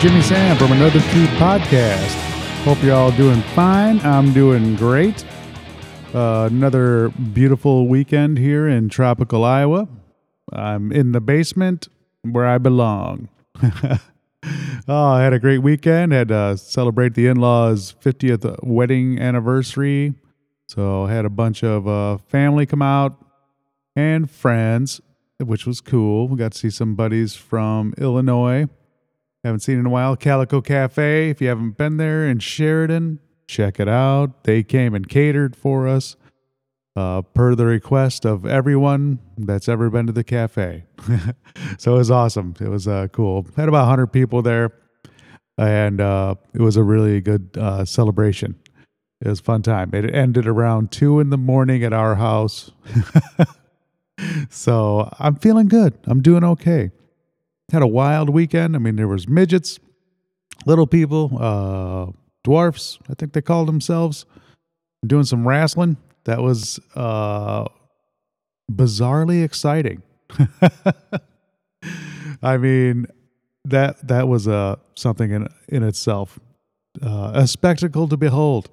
Jimmy Sam from Another Truth Podcast. Hope you're all doing fine. I'm doing great. Uh, another beautiful weekend here in tropical Iowa. I'm in the basement where I belong. oh, I had a great weekend. Had to celebrate the in-laws' 50th wedding anniversary. So had a bunch of uh, family come out and friends, which was cool. We got to see some buddies from Illinois. Haven't seen in a while. Calico Cafe. If you haven't been there in Sheridan, check it out. They came and catered for us uh, per the request of everyone that's ever been to the cafe. so it was awesome. It was uh, cool. Had about 100 people there, and uh, it was a really good uh, celebration. It was fun time. It ended around two in the morning at our house. so I'm feeling good. I'm doing okay. Had a wild weekend. I mean, there was midgets, little people, uh, dwarfs. I think they called themselves. Doing some wrestling. That was uh, bizarrely exciting. I mean, that that was uh, something in in itself, uh, a spectacle to behold.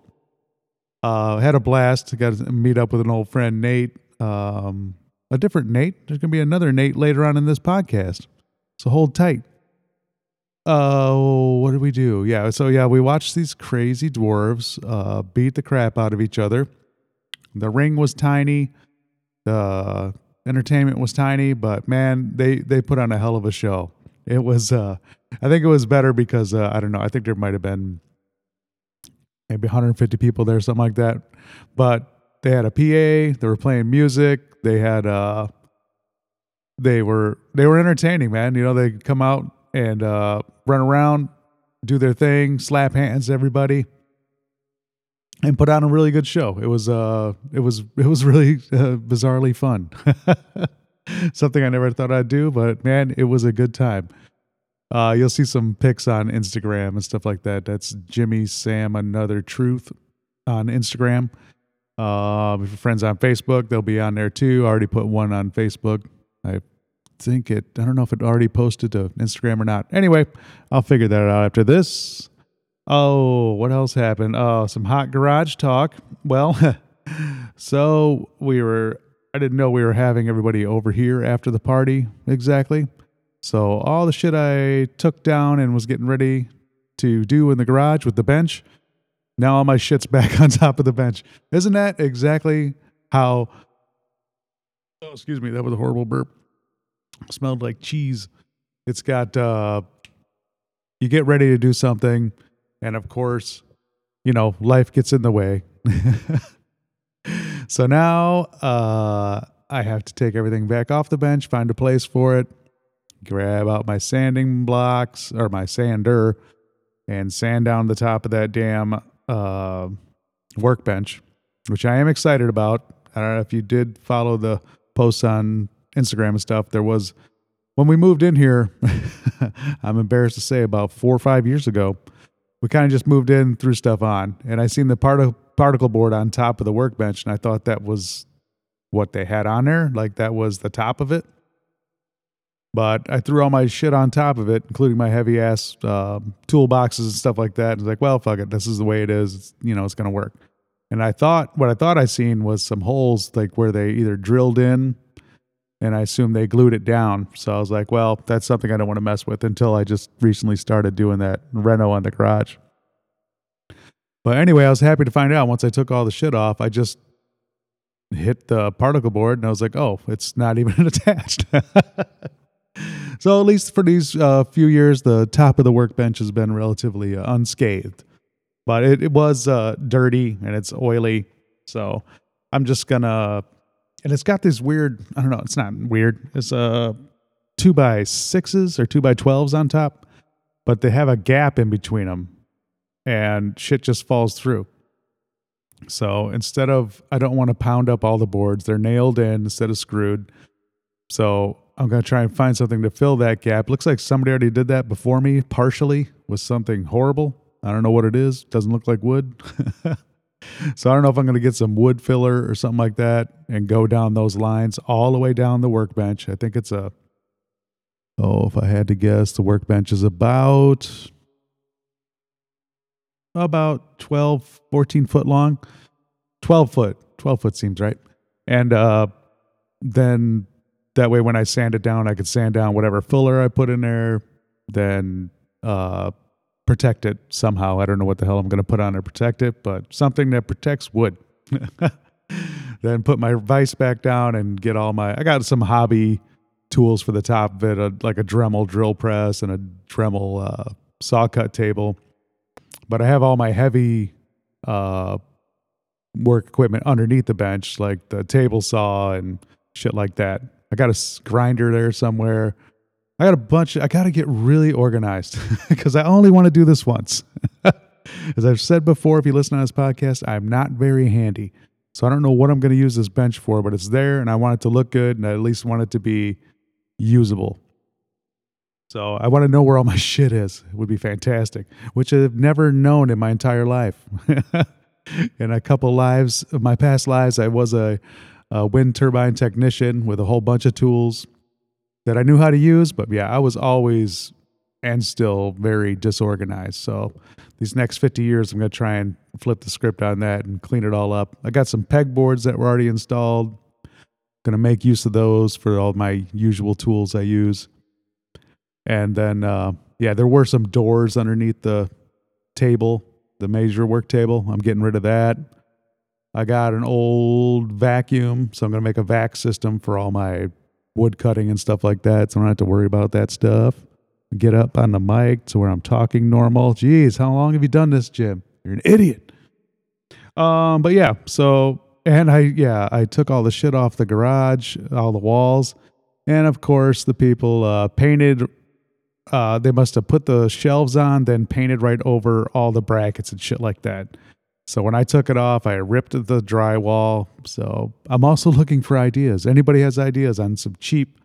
Uh, had a blast. Got to meet up with an old friend, Nate. Um, a different Nate. There's gonna be another Nate later on in this podcast. So hold tight. Oh, what did we do? Yeah, so yeah, we watched these crazy dwarves uh, beat the crap out of each other. The ring was tiny, the entertainment was tiny, but man, they they put on a hell of a show. It was, uh, I think it was better because uh, I don't know. I think there might have been maybe 150 people there, something like that. But they had a PA. They were playing music. They had uh, they were they were entertaining, man. You know, they come out and uh, run around, do their thing, slap hands, everybody, and put on a really good show. It was uh, it was it was really uh, bizarrely fun. Something I never thought I'd do, but man, it was a good time. Uh, you'll see some pics on Instagram and stuff like that. That's Jimmy Sam Another Truth on Instagram. Uh, if your friends on Facebook, they'll be on there too. I already put one on Facebook. I think it, I don't know if it already posted to Instagram or not. Anyway, I'll figure that out after this. Oh, what else happened? Oh, some hot garage talk. Well, so we were, I didn't know we were having everybody over here after the party exactly. So all the shit I took down and was getting ready to do in the garage with the bench, now all my shit's back on top of the bench. Isn't that exactly how? Oh, excuse me, that was a horrible burp. smelled like cheese. It's got. uh You get ready to do something, and of course, you know, life gets in the way. so now uh I have to take everything back off the bench, find a place for it, grab out my sanding blocks or my sander, and sand down the top of that damn uh, workbench, which I am excited about. I don't know if you did follow the posts on Instagram and stuff. There was when we moved in here. I'm embarrassed to say about four or five years ago. We kind of just moved in, threw stuff on, and I seen the part- particle board on top of the workbench, and I thought that was what they had on there, like that was the top of it. But I threw all my shit on top of it, including my heavy ass um, toolboxes and stuff like that. And was like, well, fuck it, this is the way it is. It's, you know, it's gonna work. And I thought what I thought I seen was some holes like where they either drilled in, and I assume they glued it down. So I was like, well, that's something I don't want to mess with until I just recently started doing that reno on the garage. But anyway, I was happy to find out once I took all the shit off, I just hit the particle board and I was like, oh, it's not even attached. so at least for these uh, few years, the top of the workbench has been relatively uh, unscathed. But it, it was uh, dirty and it's oily. So I'm just gonna, and it's got this weird. I don't know. It's not weird. It's uh two by sixes or two by twelves on top, but they have a gap in between them, and shit just falls through. So instead of, I don't want to pound up all the boards, they're nailed in instead of screwed. So I'm to try and find something to fill that gap. Looks like somebody already did that before me, partially with something horrible. I don't know what it is. Doesn't look like wood. so I don't know if I'm going to get some wood filler or something like that and go down those lines all the way down the workbench. I think it's a Oh, if I had to guess, the workbench is about about 12, 14 foot long. 12 foot. 12 foot seems right. And uh, then that way, when I sand it down, I could sand down whatever filler I put in there, then uh, protect it somehow. I don't know what the hell I'm going to put on to protect it, but something that protects wood. then put my vise back down and get all my. I got some hobby tools for the top of it, a, like a Dremel drill press and a Dremel uh, saw cut table. But I have all my heavy uh, work equipment underneath the bench, like the table saw and shit like that. I got a grinder there somewhere. I got a bunch. I got to get really organized because I only want to do this once. As I've said before, if you listen to this podcast, I'm not very handy. So I don't know what I'm going to use this bench for, but it's there and I want it to look good and I at least want it to be usable. So I want to know where all my shit is. It would be fantastic, which I've never known in my entire life. in a couple lives of my past lives, I was a, a wind turbine technician with a whole bunch of tools that I knew how to use. But yeah, I was always and still very disorganized. So these next 50 years, I'm going to try and flip the script on that and clean it all up. I got some pegboards that were already installed. Going to make use of those for all my usual tools I use. And then, uh, yeah, there were some doors underneath the table, the major work table. I'm getting rid of that. I got an old vacuum, so I'm going to make a vac system for all my wood cutting and stuff like that. So I don't have to worry about that stuff. Get up on the mic to where I'm talking normal. Jeez, how long have you done this, Jim? You're an idiot. Um, but yeah, so and I yeah, I took all the shit off the garage, all the walls, and of course the people uh, painted. Uh, they must have put the shelves on, then painted right over all the brackets and shit like that. So when I took it off, I ripped the drywall. So I'm also looking for ideas. Anybody has ideas on some cheap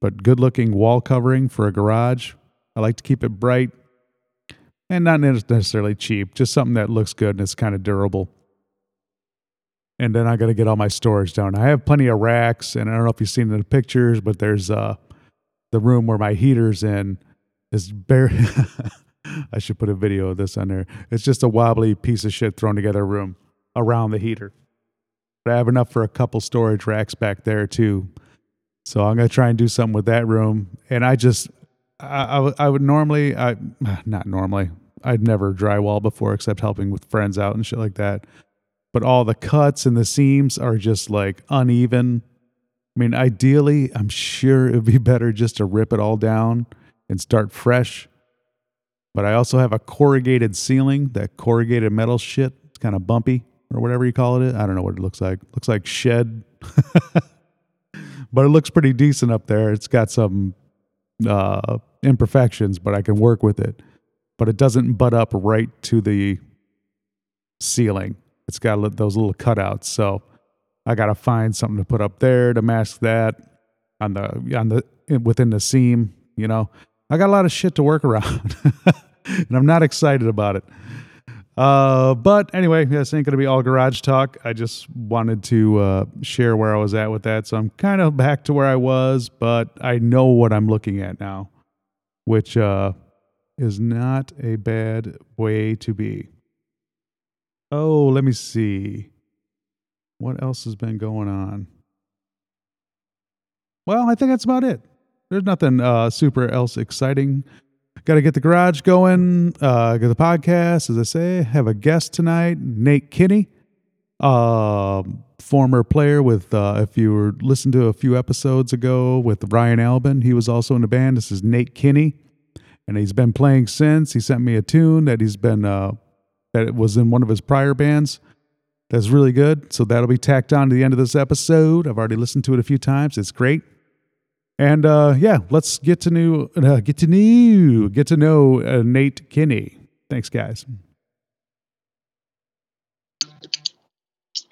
but good looking wall covering for a garage? I like to keep it bright and not necessarily cheap, just something that looks good and it's kind of durable. And then I got to get all my storage down. I have plenty of racks, and I don't know if you've seen the pictures, but there's uh, the room where my heater's in is bare. I should put a video of this on there. It's just a wobbly piece of shit thrown together room around the heater. But I have enough for a couple storage racks back there too. So I'm gonna try and do something with that room. And I just, I, I, I would normally, I not normally, I'd never drywall before except helping with friends out and shit like that. But all the cuts and the seams are just like uneven. I mean, ideally, I'm sure it'd be better just to rip it all down and start fresh but I also have a corrugated ceiling, that corrugated metal shit. It's kind of bumpy or whatever you call it. I don't know what it looks like. Looks like shed. but it looks pretty decent up there. It's got some uh, imperfections, but I can work with it. But it doesn't butt up right to the ceiling. It's got those little cutouts. So I got to find something to put up there to mask that on the on the within the seam, you know. I got a lot of shit to work around, and I'm not excited about it. Uh, but anyway, this ain't going to be all garage talk. I just wanted to uh, share where I was at with that. So I'm kind of back to where I was, but I know what I'm looking at now, which uh, is not a bad way to be. Oh, let me see. What else has been going on? Well, I think that's about it there's nothing uh, super else exciting. Got to get the garage going. Uh, get the podcast, as I say. Have a guest tonight, Nate Kinney, uh, former player with. Uh, if you were listened to a few episodes ago with Ryan Albin, he was also in the band. This is Nate Kinney, and he's been playing since. He sent me a tune that he's been uh, that was in one of his prior bands. That's really good. So that'll be tacked on to the end of this episode. I've already listened to it a few times. It's great. And uh, yeah, let's get to know uh, get to know get to know uh, Nate Kinney. Thanks, guys.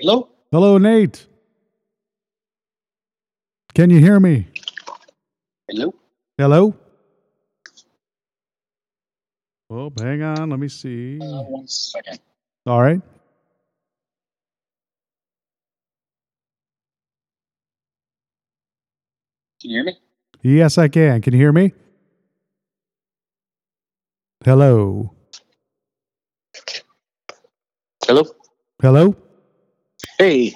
Hello. Hello, Nate. Can you hear me? Hello. Hello. Oh, hang on. Let me see. Uh, one second. All right. Can you hear me? Yes, I can. Can you hear me? Hello. Hello. Hello. Hey.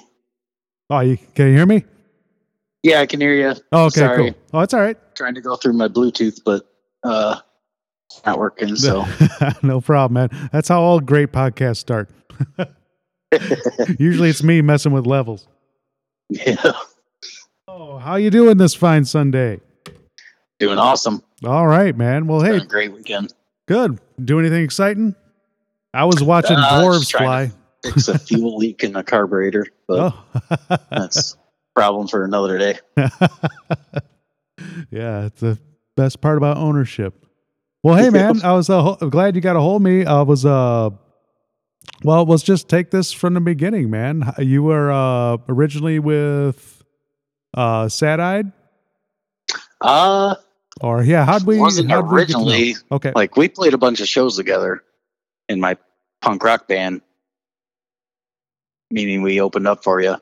Oh, you can you hear me? Yeah, I can hear you. Oh, okay, Sorry. cool. Oh, it's all right. Trying to go through my Bluetooth, but uh, it's not working. So no problem, man. That's how all great podcasts start. Usually, it's me messing with levels. yeah, how you doing this fine Sunday? doing awesome. All right, man. Well, Been hey, a great weekend. good. Do anything exciting? I was watching Uh, dwarves fly. Fix a fuel leak in the carburetor, but Oh, that's a problem for another day. yeah, it's the best part about ownership. Well, hey man, I was uh, glad you got a hold of me. I was uh, well, let's just take this from the beginning, man. You were uh originally with uh Sad Eyed, Uh, or yeah, how'd we? wasn't how'd we originally okay. like we played a bunch of shows together in my punk rock band, meaning we opened up for you.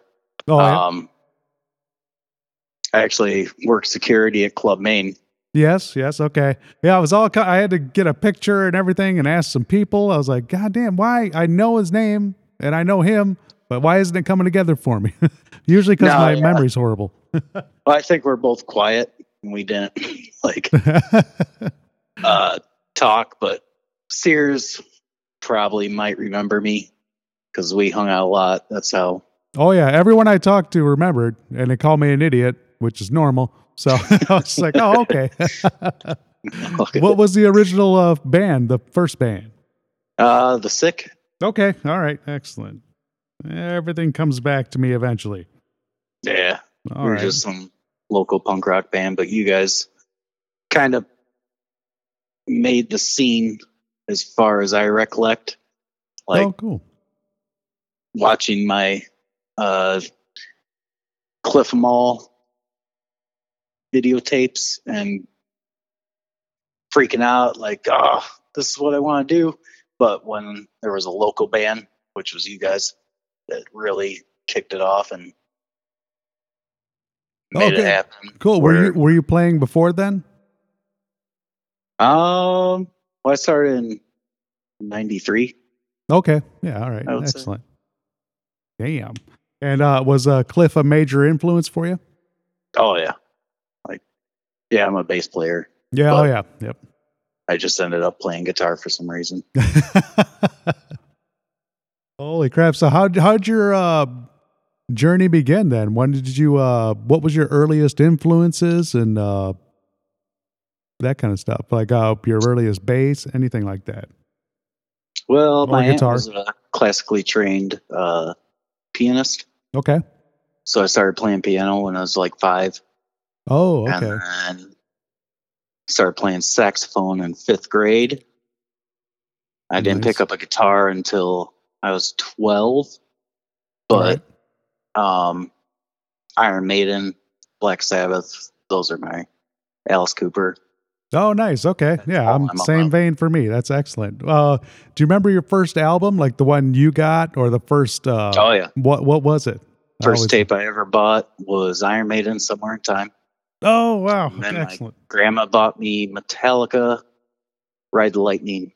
oh, yeah. Um, I actually worked security at Club Maine. yes, yes, okay. Yeah, I was all. I had to get a picture and everything, and ask some people. I was like, God damn, why? I know his name and I know him, but why isn't it coming together for me? Usually because No, my yeah. memory's horrible. Well, I think we're both quiet and we didn't like uh, talk, but Sears probably might remember me because we hung out a lot. That's how. Oh yeah, everyone I talked to remembered, and they called me an idiot, which is normal. So I was like, "Oh, okay." what was the original uh, band? The first band? Uh, the sick. Okay, all right, excellent. Everything comes back to me eventually. Yeah, All we're right. just some local punk rock band, but you guys kind of made the scene as far as I recollect. Like oh, cool. watching my uh, Cliff 'Em All videotapes and freaking out, like, oh, this is what I want to do. But when there was a local band, which was you guys, that really kicked it off and made Okay. it happen. Cool. Were you were you playing before then? Um, well, I started in '93. Okay. Yeah. All right. Would say. Excellent. Damn. And uh, was uh, Cliff a major influence for you? Oh yeah, like yeah, I'm a bass player. Yeah. oh yeah. Yep. I just ended up playing guitar for some reason. Holy crap! So how how'd your uh, journey begin then? When did you? Uh, what was your earliest influences and uh, that kind of stuff? Like uh, your earliest bass, anything like that? Well, Or my aunt guitar. was a classically trained uh, pianist, Okay. so I started playing piano when I was like five, Oh, okay. and then started playing saxophone in fifth grade. I didn't Nice. pick up a guitar until I was twelve, but um, Iron Maiden, Black Sabbath, those are my Alice Cooper. Oh, nice. Okay. Yeah, I'm I'm same about. vein for me. That's excellent. Uh, do you remember your first album, like the one you got, or the first? Uh, oh yeah, What What was it? First tape I ever bought was Iron Maiden, Somewhere in Time. Oh wow! And then, Excellent. grandma bought me Metallica Ride the Lightning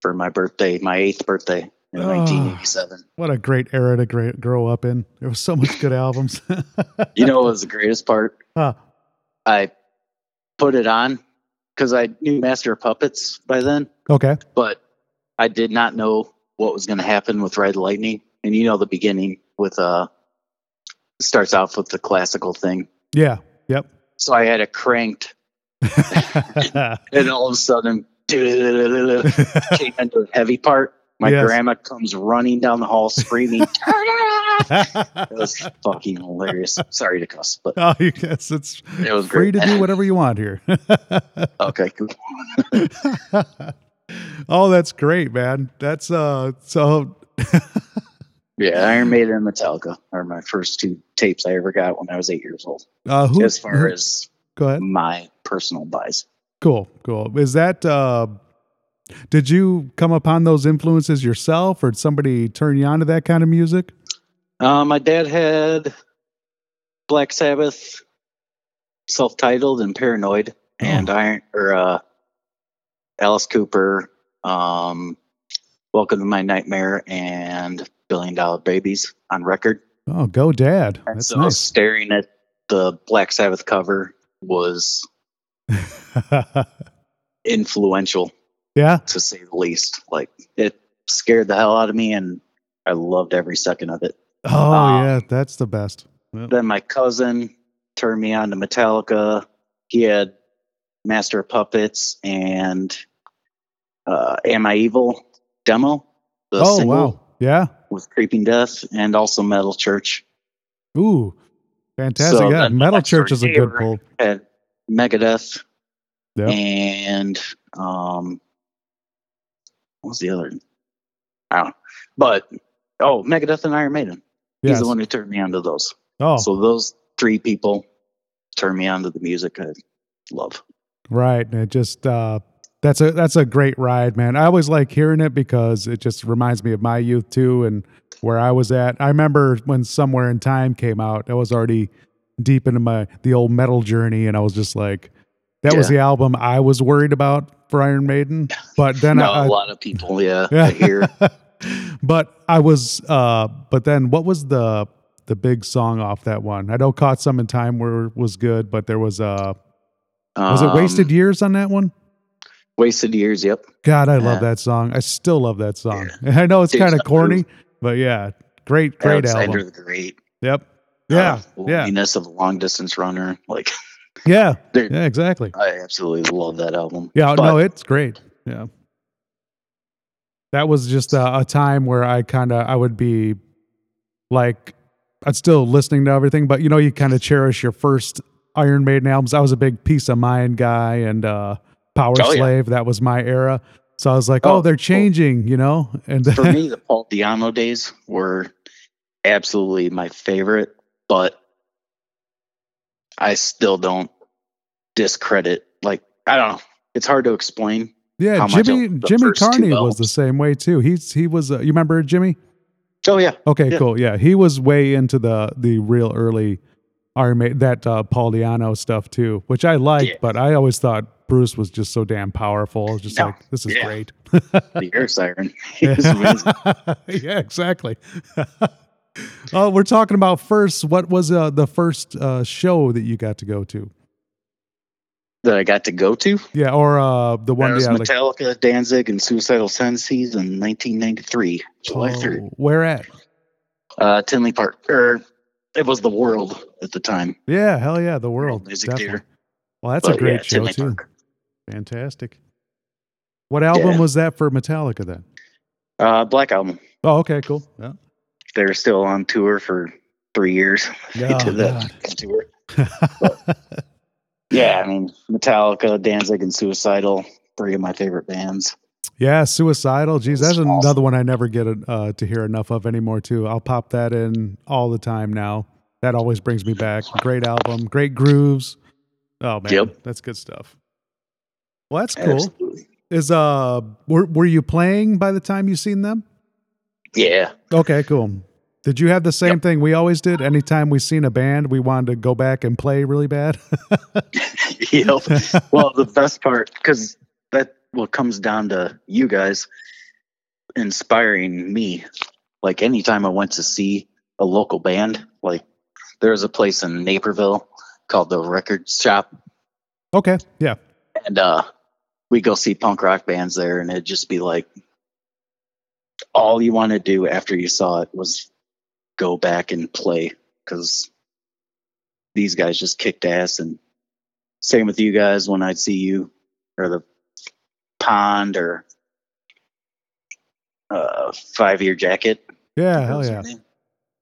for my birthday, my eighth birthday in Oh. 1987. What a great era to grow up in. There was so much good albums. You know what was the greatest part? Huh. I put it on because I knew Master of Puppets by then, Okay. but I did not know what was going to happen with Red Lightning. And you know the beginning with uh starts off with the classical thing. Yeah. Yep. So I had it cranked, and all of a sudden, came into the heavy part. My Yes. grandma comes running down the hall screaming. it was fucking hilarious. Sorry to cuss, but oh, you guess it's it was free great. to do whatever you want here. okay, cool. oh, that's great, man. That's uh. So Yeah, Iron Maiden and Metallica are my first two tapes I ever got when I was eight years old. uh, who? as far who- as go ahead. my personal buys. Cool. Cool. Is that? uh Did you come upon those influences yourself, or did somebody turn you on to that kind of music? Uh, my dad had Black Sabbath self-titled and Paranoid, and Iron or uh, Alice Cooper, um, Welcome to My Nightmare, and Billion Dollar Babies on record. Oh, go dad. And That's so nice. staring at the Black Sabbath cover was influential yeah. to say the least. Like it scared the hell out of me, and I loved every second of it. Oh, Um, yeah. That's the best. Yep. Then my cousin turned me on to Metallica. He had Master of Puppets and uh, Am I Evil demo. The Oh, wow. Yeah. with Creeping Death and also Metal Church. Ooh. Fantastic. So yeah. Metal Church is a good pull. Had Megadeth Yeah. and um, what was the other? I don't know. But oh, Megadeth and Iron Maiden. He's the one who turned me onto those. Oh, So those three people turned me onto the music I love. right. and It just uh that's a that's a great ride, man. I always like hearing it because it just reminds me of my youth too and where I was at. I remember when Somewhere in Time came out, I was already deep into my the old metal journey and I was just like that was the album I was worried about for Iron Maiden. But then no, I, a lot of people, yeah, Yeah. I hear. but I was uh but then what was the the big song off that one? I know Caught Somewhere in Time were was good, but there was uh was it Wasted Um, Years on that one? Wasted years. Yep. God, I love that song. I still love that song. I know it's kind of corny, but yeah, great, great Alexander album. the Great. Yep. Yeah. Uh, yeah. Loneliness of a long distance runner. Like Yeah. Yeah, exactly. I absolutely love that album. Yeah, But- no, it's great. Yeah. That was just a, a time where I kind of I would be like I'd still listening to everything, but you know, you kind of cherish your first Iron Maiden albums. I was a big Piece of Mind guy and uh Power Oh, yeah. Slave. That was my era. So I was like, oh, Oh, they're changing, you know? And For me, the Paul Di'Anno days were absolutely my favorite, but I still don't discredit. Like I don't know. It's hard to explain. yeah, Jimmy Jimmy Carney was the same way too. He's he was uh, you remember Jimmy? Oh yeah, Okay, Yeah. cool. Yeah, he was way into the the real early Iron that uh, Paul Di'Anno stuff too, which I liked, Yeah. but I always thought Bruce was just so damn powerful. I was just No. like, this is Yeah. great. the air siren. Yeah, exactly. oh, we're talking about first. What was uh, the first uh, show that you got to go to? that I got to go to. Yeah, or uh, the That one was yeah, like Metallica, Danzig, and Suicidal Tendencies in 1993, July 3rd. oh, where at? Uh, Tinley Park, or it was the World at the time. Yeah, hell yeah, the world. Music definitely. Theater. Well, that's a great yeah, show Tinley too. Park. Fantastic. What album Yeah. was that for Metallica then? Uh, Black Album. Oh, okay, cool. Yeah. They were still on tour for three years. They Oh, did that tour. Yeah, I mean Metallica, Danzig, and Suicidal, three of my favorite bands. yeah, Suicidal. Geez, that's Awesome. another one I never get uh, to hear enough of anymore, too. I'll pop that in all the time now. That always brings me back. Great album, great grooves. Oh man, Yep. that's good stuff. Well, that's cool. Absolutely. Is uh, were were you playing by the time you seen them? Yeah. Okay, cool. Did you have the same thing we always did? Anytime we seen a band, we wanted to go back and play really bad. yep. Well, the best part, because that what comes down to you guys inspiring me. Like anytime I went to see a local band, like there's a place in Naperville called the Record Shop, okay, yeah, and uh, we go see punk rock bands there, and it'd just be like all you want to do after you saw it was go back and play because these guys just kicked ass and same with you guys when I'd see you or the pond or uh five year jacket. yeah, hell yeah,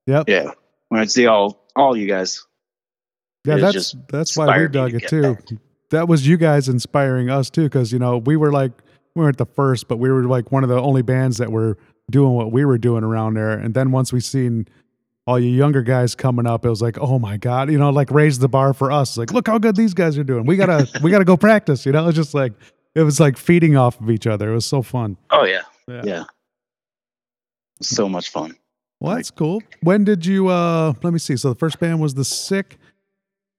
yep, Yeah. When I'd see all all you guys. yeah. That's that's why we dug to it too. back. That was you guys inspiring us too, because you know we were like we weren't the first, but we were like one of the only bands that were doing what we were doing around there. And then once we seen all you younger guys coming up, it was like, oh my god, you know, like raise the bar for us. Like, look how good these guys are doing. We gotta we gotta go practice. You know, it's just like it was like feeding off of each other. It was so fun. Oh yeah. Yeah. Yeah. So much fun. Well, that's cool. When did you uh let me see. So the first band was the sick.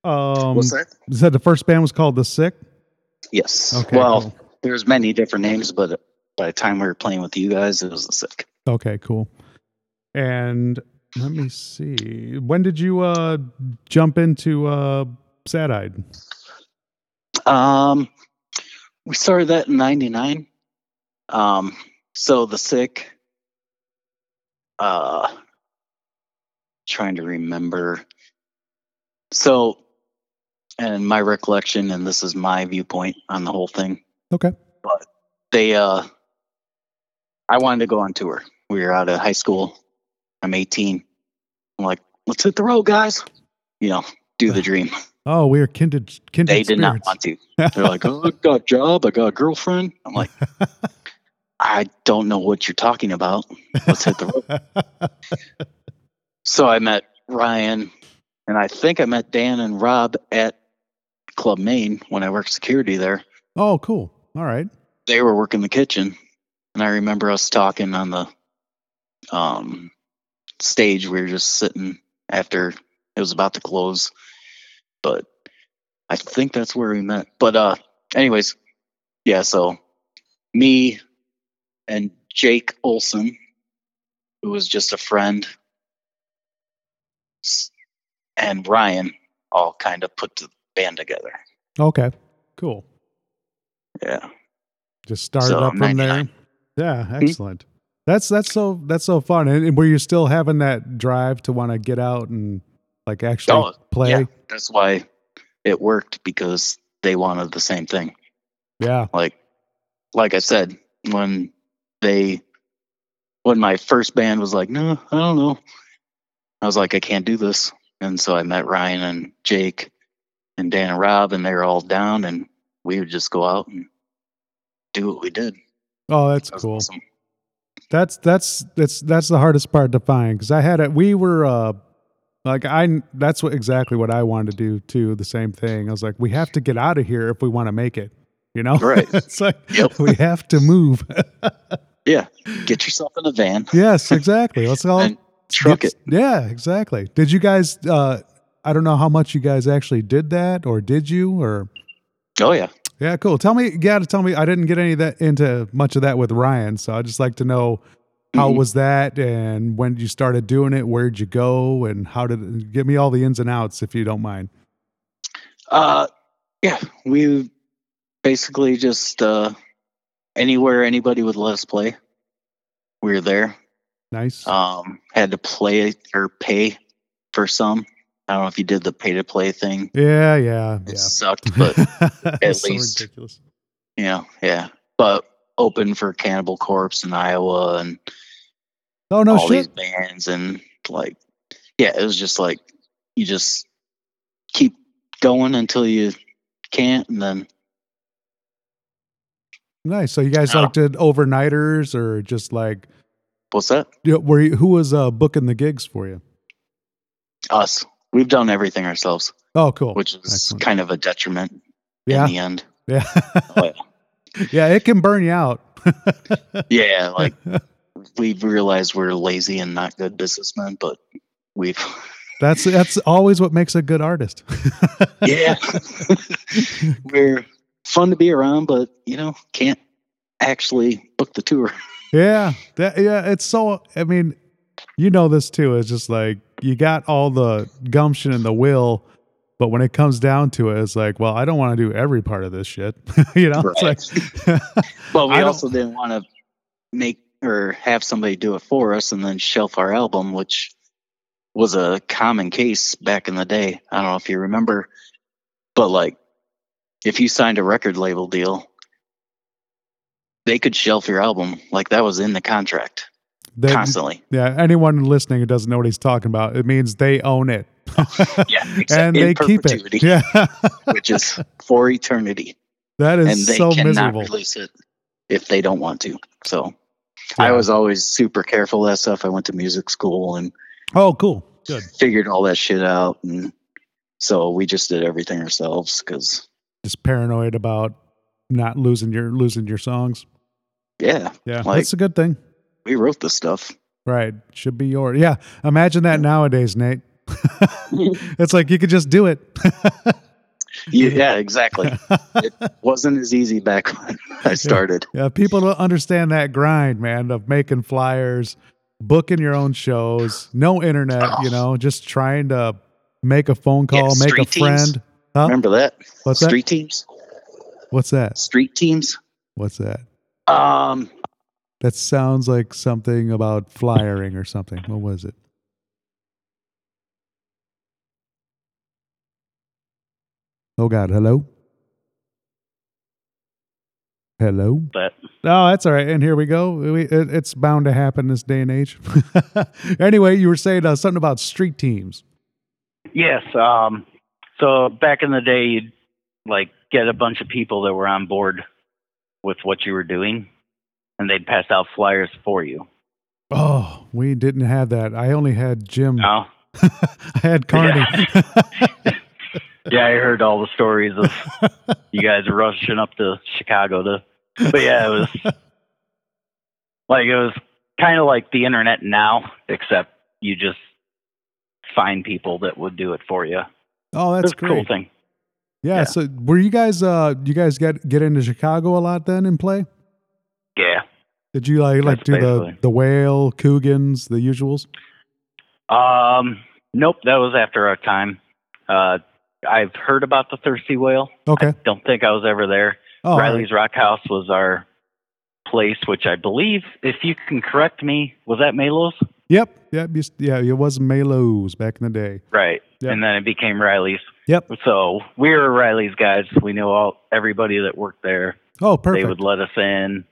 Um, What's that? you said the first band was called The Sick. Yes. Okay, well, cool. there's many different names, but by the time we were playing with you guys, it was the sick. Okay, cool. And let me see. When did you uh jump into uh Sad Eyed? Um, we started that in '99. Um, so the sick. Uh, trying to remember. So, and my recollection, and this is my viewpoint on the whole thing. Okay. But they, uh, I wanted to go on tour. We were out of high school. I'm 18. I'm like, let's hit the road, guys. You know, do the dream. Oh, we are kindred kindred They did not want to. They're like, oh, I got a job. I got a girlfriend. I'm like, I don't know what you're talking about. Let's hit the road. So I met Ryan, and I think I met Dan and Rob at Club Maine when I worked security there. oh, cool. All right. They were working the kitchen, and I remember us talking on the um, stage. We were just sitting after it was about to close, but I think that's where we met. But uh, anyways, yeah. So me and Jake Olson, who was just a friend, and Ryan all kind of put the band together. Okay. Cool. Yeah. Just started So, up from there. Yeah, excellent. That's that's so that's so fun. And, and were you still having that drive to want to get out and like actually Oh, play? Yeah. That's why it worked because they wanted the same thing. yeah. like like I said, when they when my first band was like, no, I don't know. I was like, I can't do this. And so I met Ryan and Jake and Dan and Rob and they were all down and we would just go out and do what we did. Oh, that's That cool. awesome. That's that's that's that's the hardest part to find because I had it. We were uh like I that's what exactly what I wanted to do too. The same thing. I was like, we have to get out of here if we want to make it. You know, Right. it's like Yep. we have to move. Yeah. Get yourself in a van yes, exactly. Let's all and truck it. Yeah, exactly. Did you guys? uh I don't know how much you guys actually did that, or did you? Or Oh yeah. Yeah, cool. Tell me, to tell me. I didn't get any of that into much of that with Ryan, so I would just like to know how Mhm. was that, and when you started doing it, where'd you go, and how did give me all the ins and outs if you don't mind. Uh, yeah, we basically just uh, anywhere anybody would let us play, we were there. Nice. Um, had to play or pay for some. I don't know if you did the pay to play thing. yeah, yeah, It yeah. sucked, but at least- ridiculous. know, yeah. But open for Cannibal Corpse in Iowa and Oh no all these shit. bands and like, yeah, it was just like you just keep going until you can't, and then Nice. So you guys like did overnighters or just like what's that? know, were you, who was uh booking the gigs for you? Us. We've done everything ourselves. Oh, cool. which is Excellent. kind of a detriment Yeah. in the end. Yeah. But yeah, it can burn you out. yeah, like we've realized we're lazy and not good businessmen, but we've that's that's always what makes a good artist. yeah, we're fun to be around, but you know can't actually book the tour. yeah. That yeah, it's so I mean, you know this too. It's just like you got all the gumption and the will, but when it comes down to it, it's like, well, I don't want to do every part of this shit. you know? Right. It's like But we also didn't want to make or have somebody do it for us and then shelf our album, which was a common case back in the day. I don't know if you remember, but like if you signed a record label deal, they could shelf your album. Like that was in the contract they- constantly. Yeah, anyone listening who doesn't know what he's talking about, it means they own it. Yeah, and in they keep it. Yeah. which is for eternity. That is And they so cannot miserable. release it if they don't want to. So I was always super careful that stuff. I went to music school and Oh, cool. Good. figured all that shit out and so we just did everything ourselves because Just paranoid about not losing your losing your songs. yeah Yeah, Like- that's a good thing. We wrote this stuff Right. Should be yours. Yeah. Imagine that nowadays, Nate. it's like you could just do it. Yeah, yeah, exactly. It wasn't as easy back when I started. Yeah, people don't understand that grind, man, of making flyers, booking your own shows, no internet, you know, just trying to make a phone Yeah, call, make a friend. Huh? Remember that? What's that? Street teams? What's that? Street teams? What's that? Um, That sounds like something about flyering or something. What was it? Oh God, hello? Hello? But Oh, that's all right. And here we go. We, it, it's bound to happen this day and age. anyway, you were saying uh, something about street teams. yes, um, so back in the day, you'd like get a bunch of people that were on board with what you were doing, and they'd pass out flyers for you. Oh, we didn't have that. I only had Jim. No, I had Carney. yeah, I heard all the stories of you guys rushing up to Chicago to, but yeah, it was like it was kind of like the internet now, except you just find people that would do it for you. oh, that's a cool thing. Yeah, Yeah. So, were you guys? Uh, you guys get get into Chicago a lot then and play? Yeah. Did you like like do the basically- the whale, Coogans, the usuals? Um, nope, that was after our time. Uh, I've heard about the Thirsty Whale. Okay. Don't think I was ever there. Oh, all right. Riley's Rock House was our place, which I believe, if you can correct me, was that Malos? Yep. Yep. Yeah. It was Malos back in the day. Right. Yep. And then it became Riley's. Yep. So we were Riley's guys. We knew all everybody that worked there. Oh, perfect. They would let us in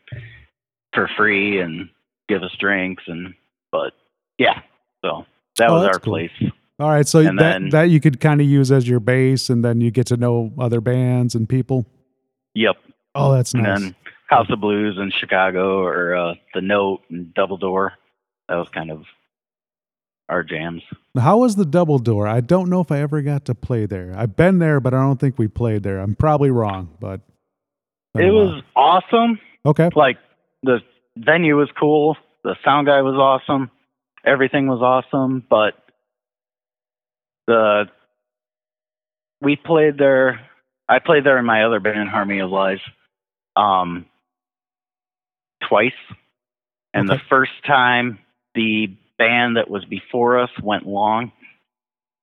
for free and give us drinks and but yeah. So that Oh, was our cool. place. All right. So And that then- that you could kind of use as your base, and then you get to know other bands and people. Yep. Oh, that's and nice. then House of Blues in Chicago or uh, the Note and Double Door. That was kind of our jams. How was the double door? I don't know if I ever got to play there. I've been there, but I don't think we played there. I'm probably wrong, but It was awesome. okay. Like the venue was cool. The sound guy was awesome. Everything was awesome, but the we played there. I played there in my other band, Harmony of Lies, um, twice. And Okay. the first time, the band that was before us went long,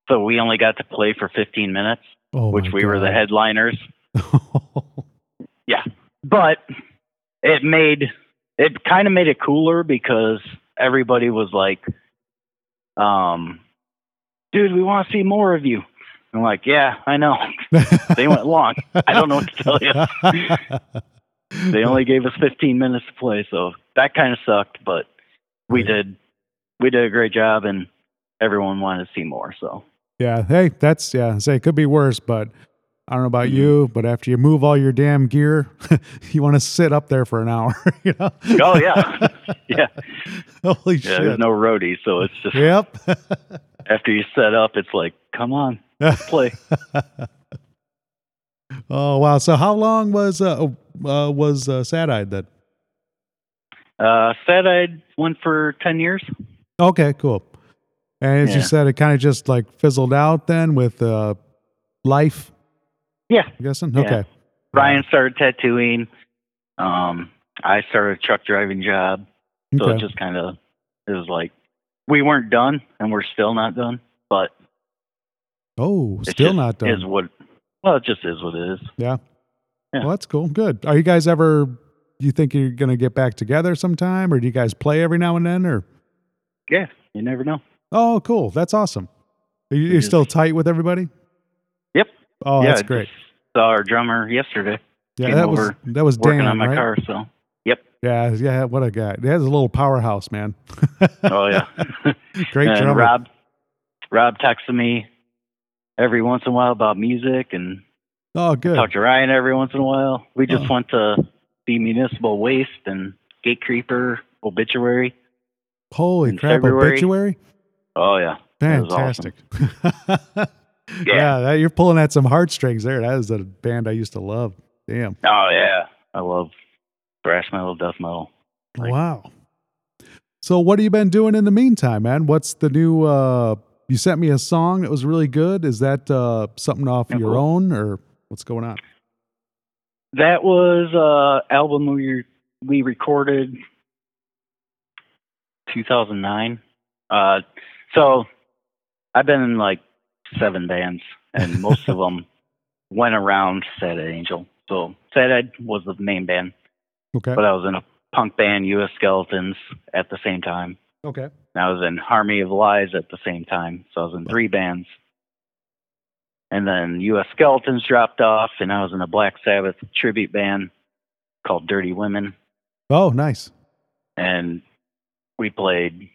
so we only got to play for 15 minutes, Oh, which we were the headliners. yeah, but it made it kind of made it cooler because everybody was like um dude we want to see more of you i'm like yeah i know they went long i don't know what to tell you they only gave us 15 minutes to play so that kind of sucked but we did we did a great job and everyone wanted to see more so yeah. Hey, that's yeah. Say it could be worse, but I don't know about Mhm. you, but after you move all your damn gear, you want to sit up there for an hour. You know? oh yeah yeah Holy yeah shit. there's no roadie so it's just Yep. after you set up it's like come on play oh wow. So how long was uh, uh was uh, Sad Eyed then? Uh, Sad Eyed went for 10 years. Okay, cool. And as you said, it kind of just like fizzled out then with uh life. Yeah. I'm guessing. Yeah. Okay. Ryan started tattooing. Um, I started a truck driving job. So Okay. it just kind of, it was like, we weren't done and we're still not done, but oh, still not done. is what, well, it just is what it is. Yeah. Yeah. Well, that's cool. Good. Are you guys ever? You think you're gonna get back together sometime, or do you guys play every now and then? Or Yeah. You never know. oh, cool. That's awesome. Are you, you're still tight with everybody? Oh, yeah. that's great. Saw our drummer yesterday Yeah, came that was that was working Dan, on my right? car. So, yep. Yeah, yeah. What a guy. He has a little powerhouse, man. oh yeah. great and drummer. Rob, Rob texted me every once in a while about music and oh, good. talk to Ryan every once in a while. We just Oh. went to see Municipal Waste and Gatecreeper Obituary. Holy crap! February. Obituary. Oh yeah, Fantastic. Yeah. that, you're pulling at some heartstrings there. That is a band I used to love. Damn. oh yeah. I love thrash metal, death metal. Like- wow. So what have you been doing in the meantime, man? What's the new uh you sent me a song that was really good. Is that uh, something off Yeah, your cool. own or what's going on? That was uh album we we recorded 2009. Uh so I've been like seven bands and most of them went around Sad Angel. So Sad Eyed was the main band, Okay. but I was in a punk band US Skeletons at the same time. Okay. And I was in Harmony of Lies at the same time. So I was in three bands. And then US Skeletons dropped off, and I was in a Black Sabbath tribute band called Dirty Women. Oh, nice. And we played,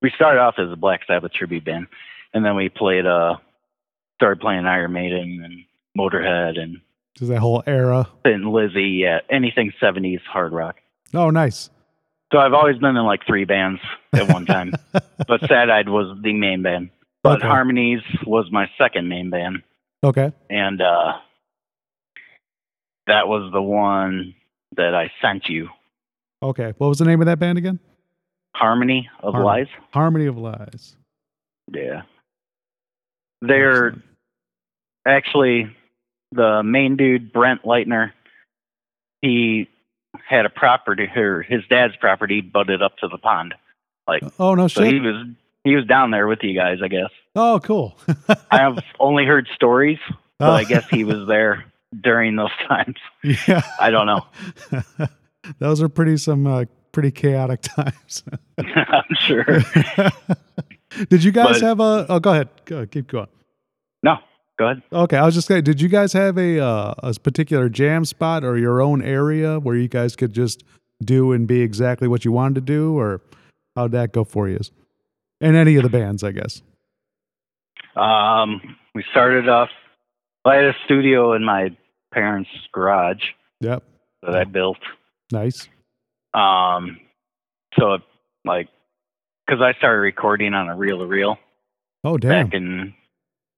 we started off as a Black Sabbath tribute band. And then we played, uh, started playing Iron Maiden and Motorhead and Just that whole era. Thin Lizzy, yeah, anything 70s hard rock. Oh, nice. So I've always been in like three bands at one time. but Sad Eyed was the main band. But Okay. Harmonies was my second main band. Okay. And uh that was the one that I sent you. Okay. What was the name of that band again? Harmony of Harmony. Lies. Harmony of Lies. Yeah. They're Excellent. actually the main dude, Brent Leitner, he had a property here. his dad's property butted up to the pond. Like, oh no So shit. he was he was down there with you guys, I guess. oh, cool. I have only heard stories, but Oh. I guess he was there during those times. yeah. I don't know. Those are pretty some uh, pretty chaotic times. I'm sure. Did you guys But- have a? Oh, go ahead. Go, keep going. No, go ahead. Okay, I was just saying. Did you guys have a uh, a particular jam spot or your own area where you guys could just do and be exactly what you wanted to do, or how'd that go for you? In any of the bands, I guess. Um, we started off. I had a studio in my parents' garage Yep. that I built. Nice. Um, so it, like, because I started recording on a reel to reel Oh, damn. back in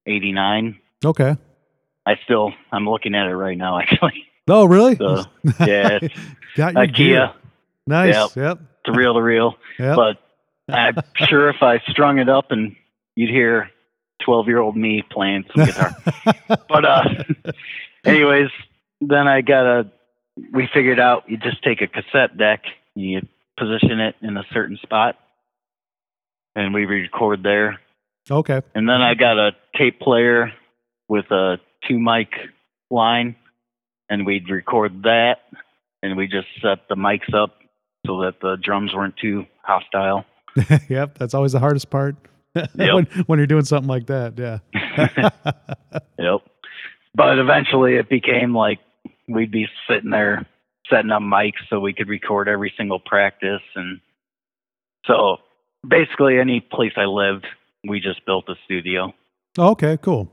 '89. Okay. I still, I'm looking at it right now. Actually, Oh, really? So, yeah, Got your IKEA. gear. Nice. Yep. Yep. It's reel to reel. Yep. But I'm sure if I strung it up and you'd hear 12 year old me playing some guitar. but uh, anyways, then I got a. We figured out you just take a cassette deck, and you position it in a certain spot, and we record there. okay. And then I got a tape player with a two mic line, and we'd record that, and we just set the mics up so that the drums weren't too hostile. yep. That's always the hardest part. when, when you're doing something like that. Yeah. Yep. But eventually it became like we'd be sitting there setting up mics so we could record every single practice. And so basically, any place I lived, we just built a studio. Oh, okay. Cool.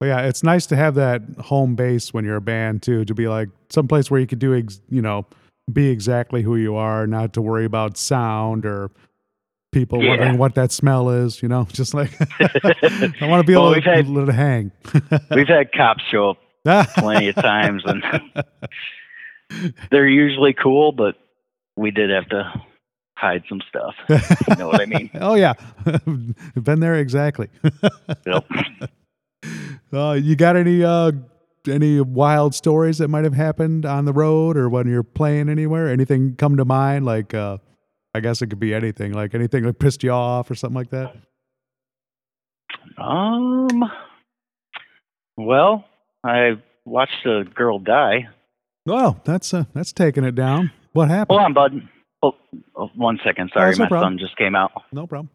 Well, yeah, it's nice to have that home base when you're a band too, to be like someplace where you could do, ex- you know, be exactly who you are, not to worry about sound or people Yeah. wondering what that smell is. You know, just like I want to be Well, able to had- let it hang. We've had cops show up plenty of times, and they're usually cool, but we did have to hide some stuff. You know what I mean? oh yeah, been there exactly. Yep. Uh, you got any uh, any wild stories that might have happened on the road or when you're playing anywhere? Anything come to mind? Like, uh, I guess it could be anything. Like anything that pissed you off or something like that. Um. Well, I watched a girl die. Oh, that's uh, that's taking it down. What happened? Hold on, bud. Oh, oh, one second. Sorry, no my problem. son just came out. No problem.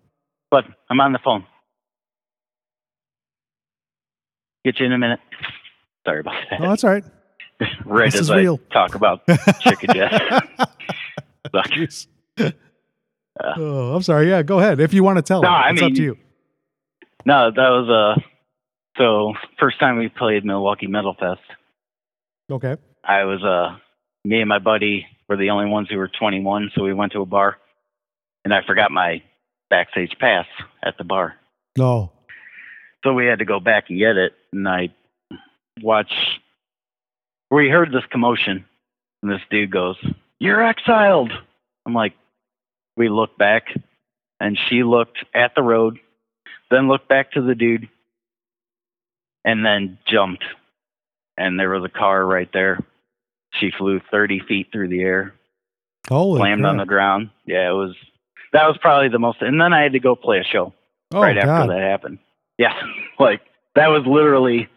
But I'm on the phone. Get you in a minute. Sorry about that. Oh, that's all right. right this as is I real. talk about chicken. Suck. Jeez. oh, I'm sorry. Yeah, go ahead. If you want to tell No, it, I it's up mean- to you. no, that was uh so first time we played Milwaukee Metal Fest. Okay. I was uh me and my buddy were the only ones who were 21, so we went to a bar, and I forgot my backstage pass at the bar. No. So we had to go back and get it. And I watched, we heard this commotion, and this dude goes, You're exiled. I'm like, We looked back, and she looked at the road. then looked back to the dude, and then jumped. And there was a car right there. She flew 30 feet through the air, Holy slammed on the ground. Yeah, it was. That was probably the most. And then I had to go play a show Oh, right God. after that happened. Yeah, like that was literally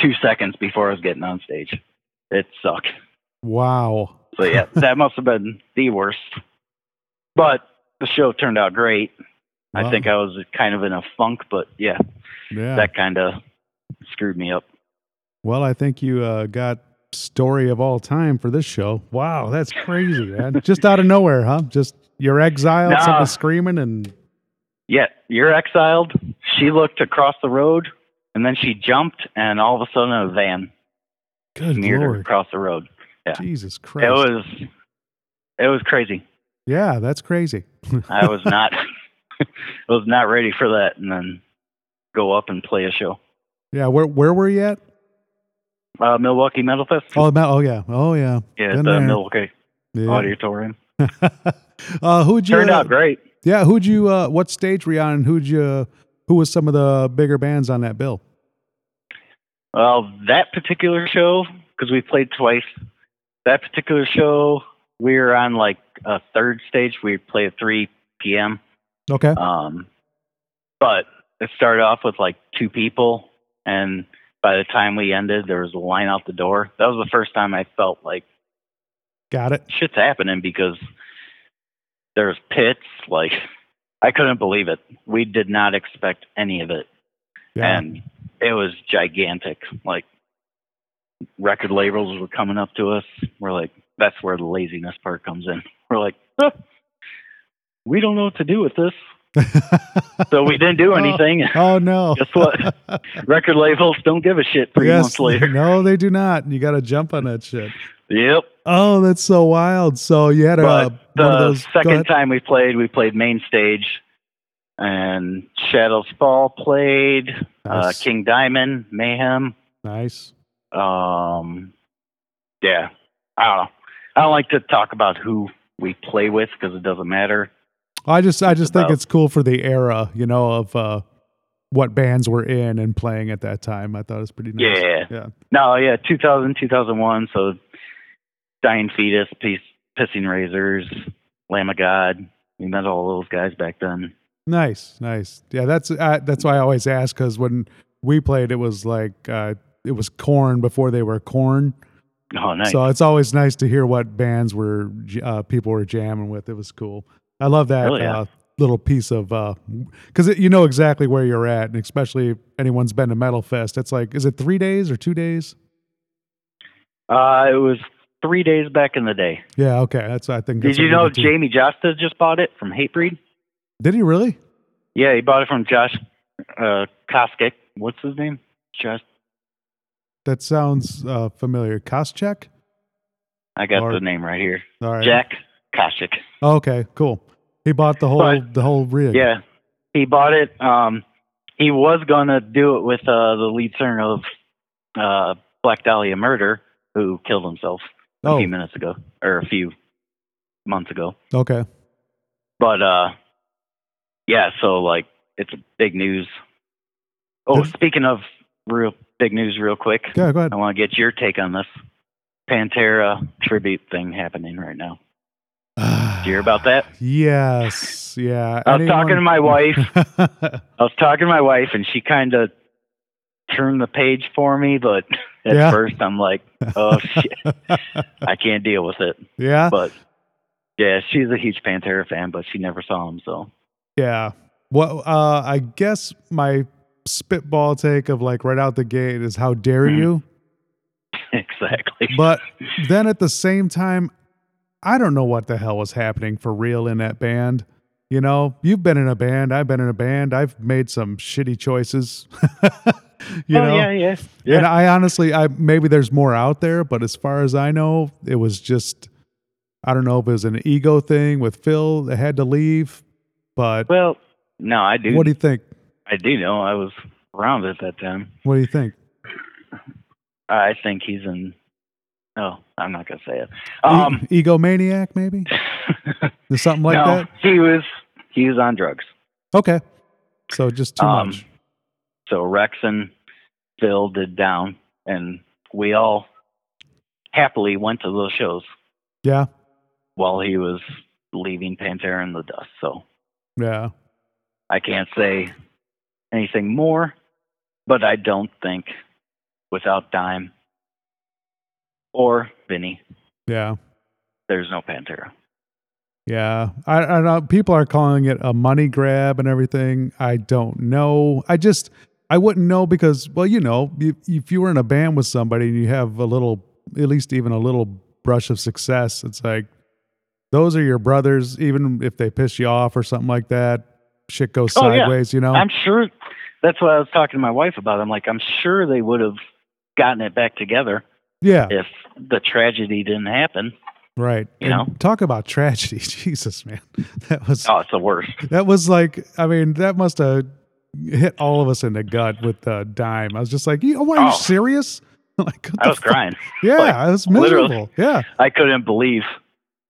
two seconds before I was getting on stage. It sucked. Wow. So yeah, that must have been the worst. But the show turned out great. I think I was kind of in a funk, but yeah, Yeah. that kind of screwed me up. Well, I think you uh, got story of all time for this show. Wow, that's crazy, man. Just out of nowhere, huh? Just you're exiled, Nah. somebody screaming, and Yeah, you're exiled. She looked across the road, and then she jumped, and all of a sudden a van good smeared her lord, across the road. yeah. Jesus Christ! It was, it was crazy. yeah, that's crazy. I was not, I was not ready for that, and then go up and play a show. yeah, where where were you at? Uh, Milwaukee Metal Fest. Oh, oh yeah, oh yeah, yeah, been the there. Milwaukee yeah. Auditorium. uh, who'd you? Turned out great. Yeah, who'd you? Uh, what stage were you on? Who'd you? Who was some of the bigger bands on that bill? Well, that particular show, because we played twice, that particular show, we were on like a third stage. We played at 3 p.m. Okay. Um, but it started off with like two people, and by the time we ended, there was a line out the door. That was the first time I felt like Got it. shit's happening because there's pits. Like, I couldn't believe it. We did not expect any of it. Yeah. and it was gigantic. Like record labels were coming up to us. We're like, that's where the laziness part comes in. We're like, "Huh, we don't know what to do with this, so we didn't do Oh. anything. oh no. Guess what? record labels don't give a shit three yes. months later. No, they do not. You got to jump on that shit. Yep. Oh, that's so wild. So you had a uh, But one of the second time we played, we played main stage, and Shadows Fall played. Uh, King Diamond, Mayhem. nice. Um, yeah, I don't know. I don't like to talk about who we play with because it doesn't matter. I just, I just think it's cool for the era, you know, of uh, what bands were in and playing at that time. I thought it was pretty nice. Yeah. Yeah. No, yeah, 2000, 2001. So, Dying Fetus, Peace, Pissing Razors, Lamb of God. We met all those guys back then. Nice, nice. Yeah, that's uh, that's why I always ask because when we played, it was like uh, it was Korn before they were Korn. Oh, nice. So it's always nice to hear what bands were uh, people were jamming with. It was cool. I love that Really, yeah. uh, little piece of because you know exactly where you're at, and especially if anyone's been to Metal Fest. It's like, is it three days or two days? uh, it was three days back in the day. Yeah, okay. That's I think. Did you know. Jamey Jasta just bought it from Hatebreed? Did he really? Yeah, he bought it from Josh uh. What's his name? Josh. That sounds uh, familiar. Koshick. I got Or- the name right here. All right. Jack. Oh, okay, cool. He bought the whole But- the whole rig. Yeah, he bought it. Um, he was gonna do it with uh, the lead singer of uh, Black Dahlia Murder, who killed himself a Oh, few minutes ago or a few months ago. okay. But uh, yeah, so like it's big news. Oh, speaking of real big news, real quick, Yeah, go ahead. I want to get your take on this Pantera tribute thing happening right now. Hear about that? yes. Yeah. I was talking to my wife. I was talking to my wife, and she kind of turned the page for me. But at Yeah. first, I'm like, "Oh shit, I can't deal with it." yeah. But yeah, she's a huge Pantera fan, but she never saw him. So Yeah. Well, uh, I guess my spitball take of like right out the gate is how dare Mhm. you? exactly. But then at the same time, I don't know what the hell was happening for real in that band. You know, you've been in a band, I've been in a band, I've made some shitty choices. you oh know, yeah, yeah, And yeah. I honestly, I maybe there's more out there, but as far as I know, it was just I don't know if it was an ego thing with Phil that had to leave. But Well, no, I do. what do you think? I do know. I was around at that time. What do you think? I think he's in. Oh, I'm not gonna say it. Um, e- egomaniac, maybe? Something like no, that. he was he was on drugs. Okay. So just too Um, much. So Rex and Phil did down, and we all happily went to those shows Yeah. while he was leaving Pantera in the dust. So Yeah. I can't say anything more, but I don't think without Dime or Vinny, Yeah. there's no Pantera. Yeah, I, I know people are calling it a money grab and everything. I don't know. I just I wouldn't know because well, you know, if, if you were in a band with somebody and you have a little, at least even a little brush of success, it's like those are your brothers. Even if they piss you off or something like that, shit goes Oh, yeah. sideways. You know. I'm sure that's what I was talking to my wife about. I'm like, I'm sure they would have gotten it back together yeah, if the tragedy didn't happen. right. you know? talk about tragedy. Jesus, man, that was Oh, it's the worst. That was like, I mean, that must have hit all of us in the gut with the dime. I was just like, oh, are you Oh. serious? like, I was fuck? crying. Yeah, Like, I was miserable. Yeah, I couldn't believe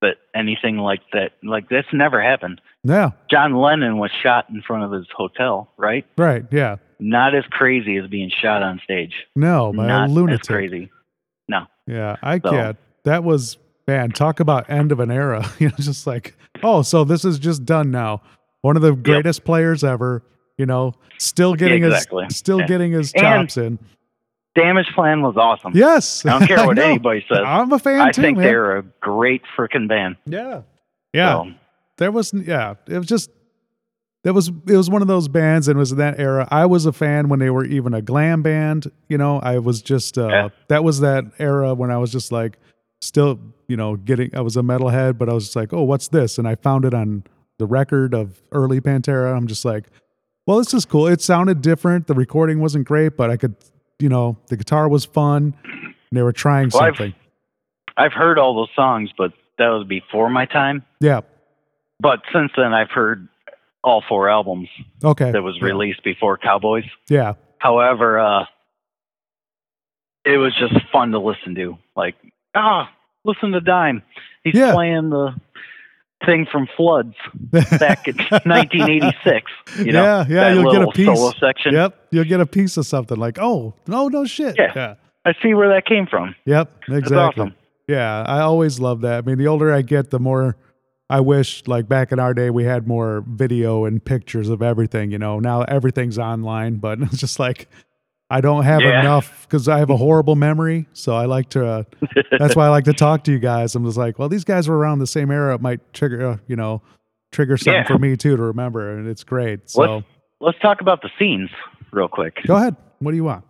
that anything like that, like this never happened. yeah, John Lennon was shot in front of his hotel, right? right. Yeah, Not as crazy as being shot on stage. no, by Not a as lunatic. crazy. Yeah, I So- can't. That was man. Talk about end of an era. you know, just like, oh, so this is just done now. One of the greatest players ever. You know, still getting exactly. his, still Yeah. getting his And- chops in. Damageplan was awesome. Yes, I don't care what anybody says. I'm a fan I too, think man. they're a great freaking band. yeah, yeah. So, there was yeah it was just that was it was one of those bands and it was in that era. I was a fan when they were even a glam band you know? I was just uh Yeah. that was that era when i was just like still you know getting i was a metalhead but i was just like oh what's this? And i found it on the record of early pantera. I'm just like well this is cool. It sounded different. The recording wasn't great but i could you know the guitar was fun. And they were trying Well, I've- something. I've heard all those songs, but that was before my time. yeah. But since then, I've heard all four albums okay that was Yeah. released before Cowboys. yeah However, uh, it was just fun to listen to. Like, ah, listen to Dime. He's Yeah. playing the thing from Floods back in 1986. You know, yeah yeah you'll get a piece solo section. Yep, you'll get a piece of something like, oh, no, no shit. Yeah. yeah. I see where that came from. Yep, exactly. awesome. Yeah, I always love that. I mean, the older I get, the more I wish, like back in our day, we had more video and pictures of everything. You know, now everything's online, but it's just like I don't have Yeah. enough because I have a horrible memory. So I like to. Uh, that's why I like to talk to you guys. I'm just like, well, these guys were around the same era. It might trigger, uh, you know, trigger something Yeah. for me too to remember, and it's great. So Let's- Let's talk about the scenes real quick. go ahead. What do you want?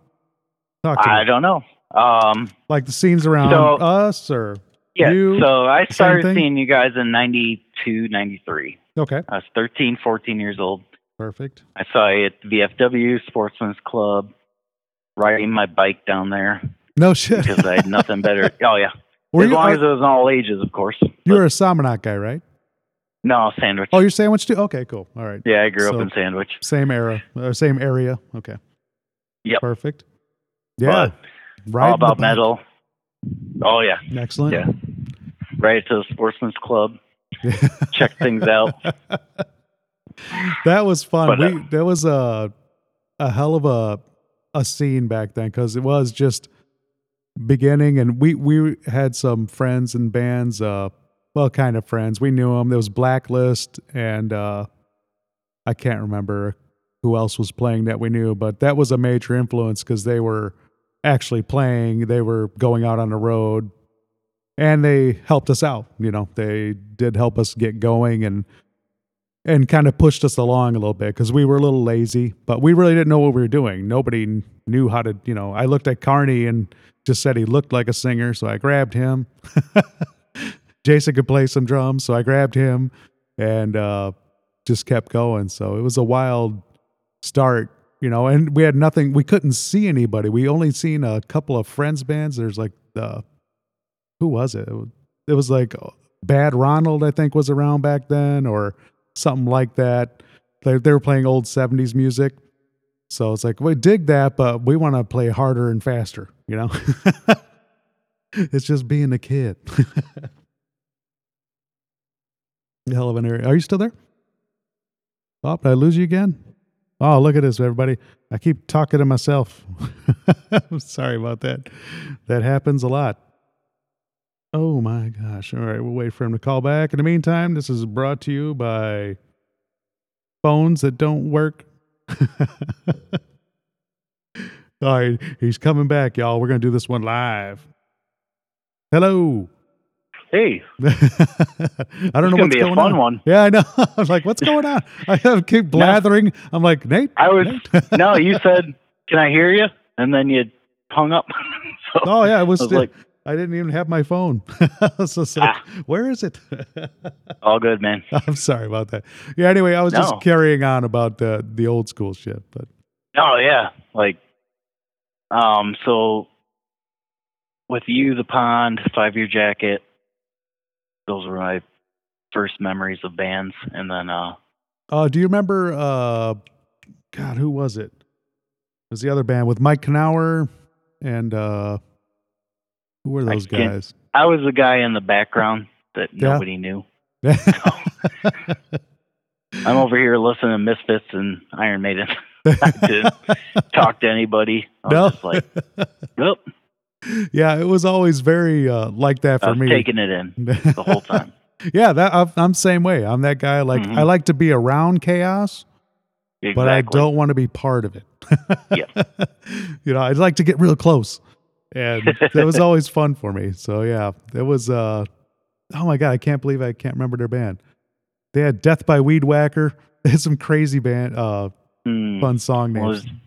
Talk to I me. don't know. Um, Like the scenes around So- us, or yeah, You- so I started seeing you guys in 92, 93. okay, I was 13, 14 years old. perfect. I saw you at VFW Sportsman's Club, riding my bike down there No shit. because I had nothing better. Oh yeah, Were as you, long as it was all ages, of course. you were a Somonauk guy, right? No sandwich. Oh, you're sandwich too. Okay, cool. All right, yeah, I grew so- up in Sandwich. same era, or same area. Okay. Yep. Perfect. Yeah. But Right. all about metal. Oh yeah, Excellent. Yeah. Right to the Sportsman's Club. Check things out. that was fun. But, uh, we that was a a hell of a a scene back then because it was just beginning, and we we had some friends and bands. Uh, well, kind of friends. We knew them. There was Blacklist, and uh, I can't remember who else was playing that we knew, but that was a major influence because they were actually playing. They were going out on the road, and they helped us out. You know, they did help us get going and and kind of pushed us along a little bit because we were a little lazy, but we really didn't know what we were doing. Nobody knew how to, you know. I looked at Carney and just said he looked like a singer, so I grabbed him. Jason could play some drums, so I grabbed him and uh, just kept going. So it was a wild start, you know. And we had nothing. We couldn't see anybody. We only seen a couple of friends bands. There's like the who was it? It was, like uh, Bad Ronald, I think, was around back then, or something like that. They, they were playing old 70s music. So it's like, we dig that, but we want to play harder and faster, you know? it's just being a kid. Hell of an area. Are you still there? Oh, did I lose you again? Oh, look at this, everybody. I keep talking to myself. I'm sorry about that. That happens a lot. Oh my gosh. All right, we'll wait for him to call back. In the meantime, this is brought to you by phones that don't work. All right, he's coming back, y'all. We're going to do this one live. Hello. Hey, I don't it's know what's be a going fun on. one. Yeah, I know. I was like, what's going on? I keep blathering. I'm like, Nate. I was Nate? no. You said, "Can I hear you?" And then you hung up. so Oh yeah, it was. I was like, I didn't even have my phone. Like, Ah. where is it? "All good, man." I'm sorry about that. Yeah. Anyway, I was No. just carrying on about the the old school shit, but Oh yeah, like, um. So, with you, the pond, five year jacket. Those were my first memories of bands, and then uh, uh, do you remember? Uh, God, who was it? It was the other band with Mike Knauer and uh, who were those can't- guys? I was the guy in the background that Yeah. nobody knew. I'm over here listening to Misfits and Iron Maiden. I didn't talk to anybody. I was no. just like, nope. yeah, it was always very uh, like that for I me. taking it in the whole time. yeah, that I'm, I'm same way. I'm that guy. Like Mhm. I like to be around chaos, Exactly. but I don't want to be part of it. Yeah. you know, I'd like to get real close, and that was always fun for me. So yeah, it was. uh Oh my god, I can't believe I can't remember their band. They had Death by Weed Whacker. They had some crazy band, uh, Hmm. fun song was names.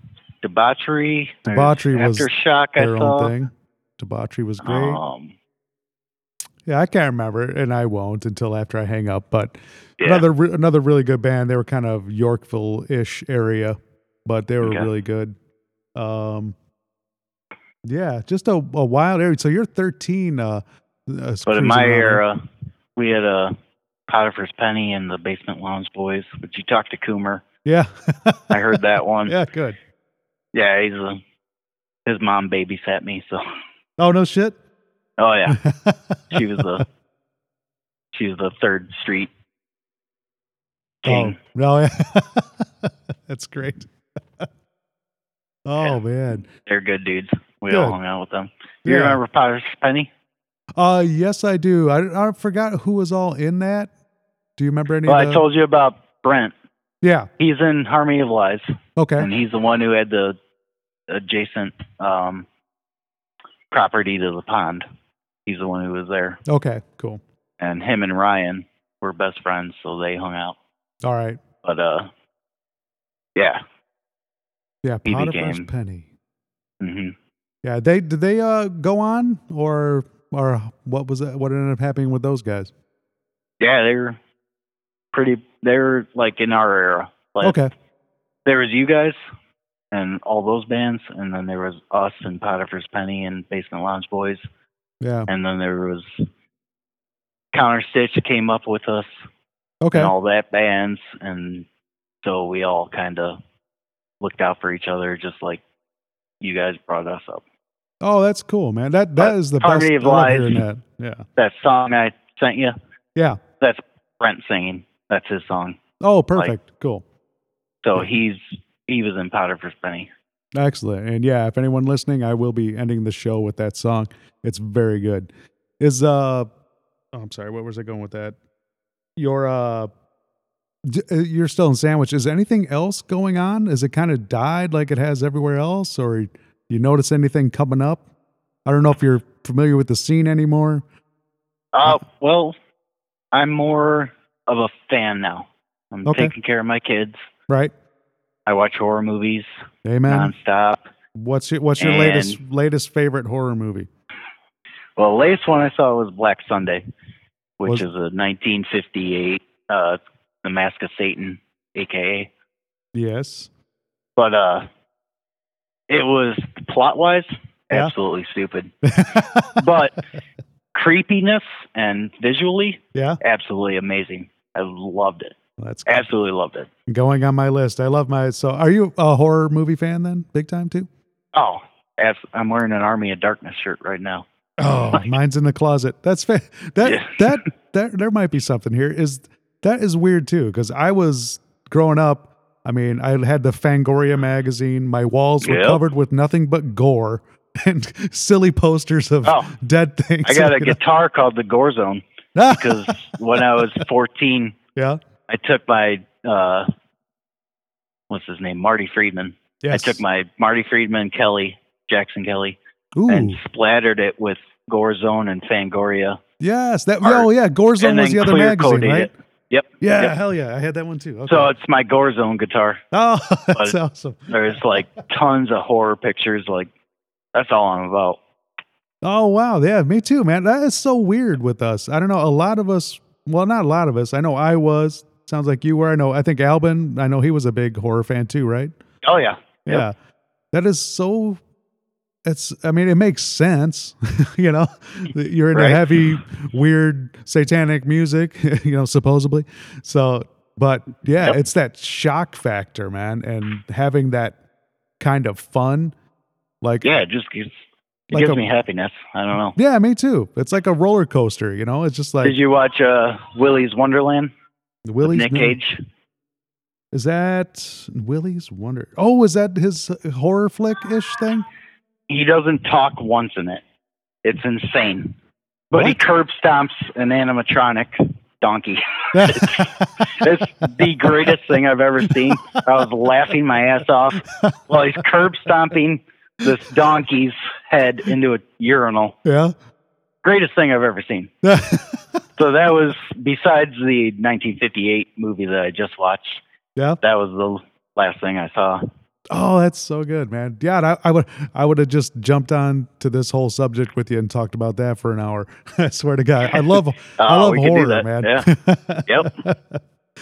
debauchery. There's Debauchery was aftershock. I Their saw. own thing. Debauchery was great. Um, yeah, I can't remember, and I won't until after I hang up. But yeah. another re- another really good band. They were kind of Yorkville ish area, but they were Okay. really good. Um, yeah, just a, a wild area. So you're 13. Uh, uh, but in my era, we had a Potiphar's Penny and the Basement Lounge Boys. But you talked to Coomer. yeah, I heard that one. yeah, good. Yeah, he's a, his mom babysat me. So, Oh no shit. oh yeah, she was the she was the Third Street oh king. no, yeah. that's great. oh Yeah. man. They're good dudes. We Good. all hung out with them. You Yeah. remember Potiphar's Penny? Uh, yes, I do. I, I forgot who was all in that. Do you remember any? Well, of I told you about Brent. Yeah. He's in Harmony of Lies, Okay. and he's the one who had the adjacent um, property to the pond. He's the one who was there, Okay. Cool. and him and Ryan were best friends, so they hung out. All right. But uh, yeah, Yeah. Potiphar's Penny. hmm Yeah. They did they uh go on or or what was it? What ended up happening with those guys? yeah, they were pretty. They were like in our era. Like Okay. there was you guys and all those bands, and then there was us and Potiphar's Penny and Basement Lounge Boys, Yeah. and then there was Counter Stitch came up with us Okay. and all that bands, and so we all kind of looked out for each other, just like you guys brought us up. Oh, that's cool, man. That that But is the Harmony best. of Lies- that. Yeah. That song I sent you, Yeah. that's Brent singing. That's his song. Oh, perfect. cool. So Yeah. he's he was in Potiphar's Penny. Excellent. And yeah, if anyone listening, I will be ending the show with that song. It's very good. Is uh oh, I'm sorry, what was I going with that? Your uh, you're still in sandwich. Is anything else going on? Is it kind of died like it has everywhere else or you notice anything coming up? I don't know if you're familiar with the scene anymore. Uh, well, I'm more of a fan now. I'm Okay. taking care of my kids. Right? I watch horror movies Amen. nonstop. What's your what's your And- latest latest favorite horror movie? Well, the latest one I saw was Black Sunday, which Was- is a 1958 uh, The Mask of Satan, aka. Yes. But uh, it was plot wise Yeah. absolutely stupid, but creepiness and visually yeah, absolutely amazing. I loved it. that's Absolutely loved it. going on my list. I love my so. Are you a horror movie fan then, big time too? Oh, I'm wearing an Army of Darkness shirt right now. Oh, mine's in the closet. That's fa- that Yeah. that that there might be something here. Is that is weird too? Because I was growing up, I mean, I had the Fangoria magazine. My walls were Yep. covered with nothing but gore and silly posters of Oh, dead things. I got a you know? guitar called the Gore Zone because when I was 14, yeah. I took my uh, what's his name, Marty Friedman. Yes. I took my Marty Friedman Kelly Jackson Kelly Ooh. and splattered it with Gore Zone and Fangoria. yes. That. art, Oh yeah. Gore Zone was the other magazine, right? it. Yep. Yeah. Yep. Hell yeah. I had that one too. Okay. So it's my Gore Zone guitar. oh, that's but- awesome. There's like tons of horror pictures. Like that's all I'm about. Oh wow, yeah, me too, man. That is so weird with us. I don't know. A lot of us, well, not a lot of us. I know I was. Sounds like you were. I know. I think Albin. I know he was a big horror fan too, right? Oh yeah. Yep. Yeah, that is so. It's. I mean, it makes sense. you know, you're into Right. heavy, weird, satanic music. You know, supposedly. So, but yeah, Yep. it's that shock factor, man, and having that kind of fun. Like Yeah. It just gives, it Like gives a- me happiness. I don't know. Yeah, me too. It's like a roller coaster, you know. It's just like Did you watch uh, Willy's Wonderland? Willie's Nick Cage. Is that Willy's Wonder? Oh, is that his horror flick ish thing? He doesn't talk once in it. It's insane. But he curb stomps an animatronic donkey. It's the greatest thing I've ever seen. I was laughing my ass off while he's curb stomping this donkey's head into a urinal. yeah. Greatest thing I've ever seen. So that was besides the 1958 movie that I just watched. yeah. That was the last thing I saw. Oh, that's so good, man. Yeah, I, I would I would have just jumped on to this whole subject with you and talked about that for an hour. I swear to God, I love oh, I Oh, love could do horror, man. Yeah. Yep.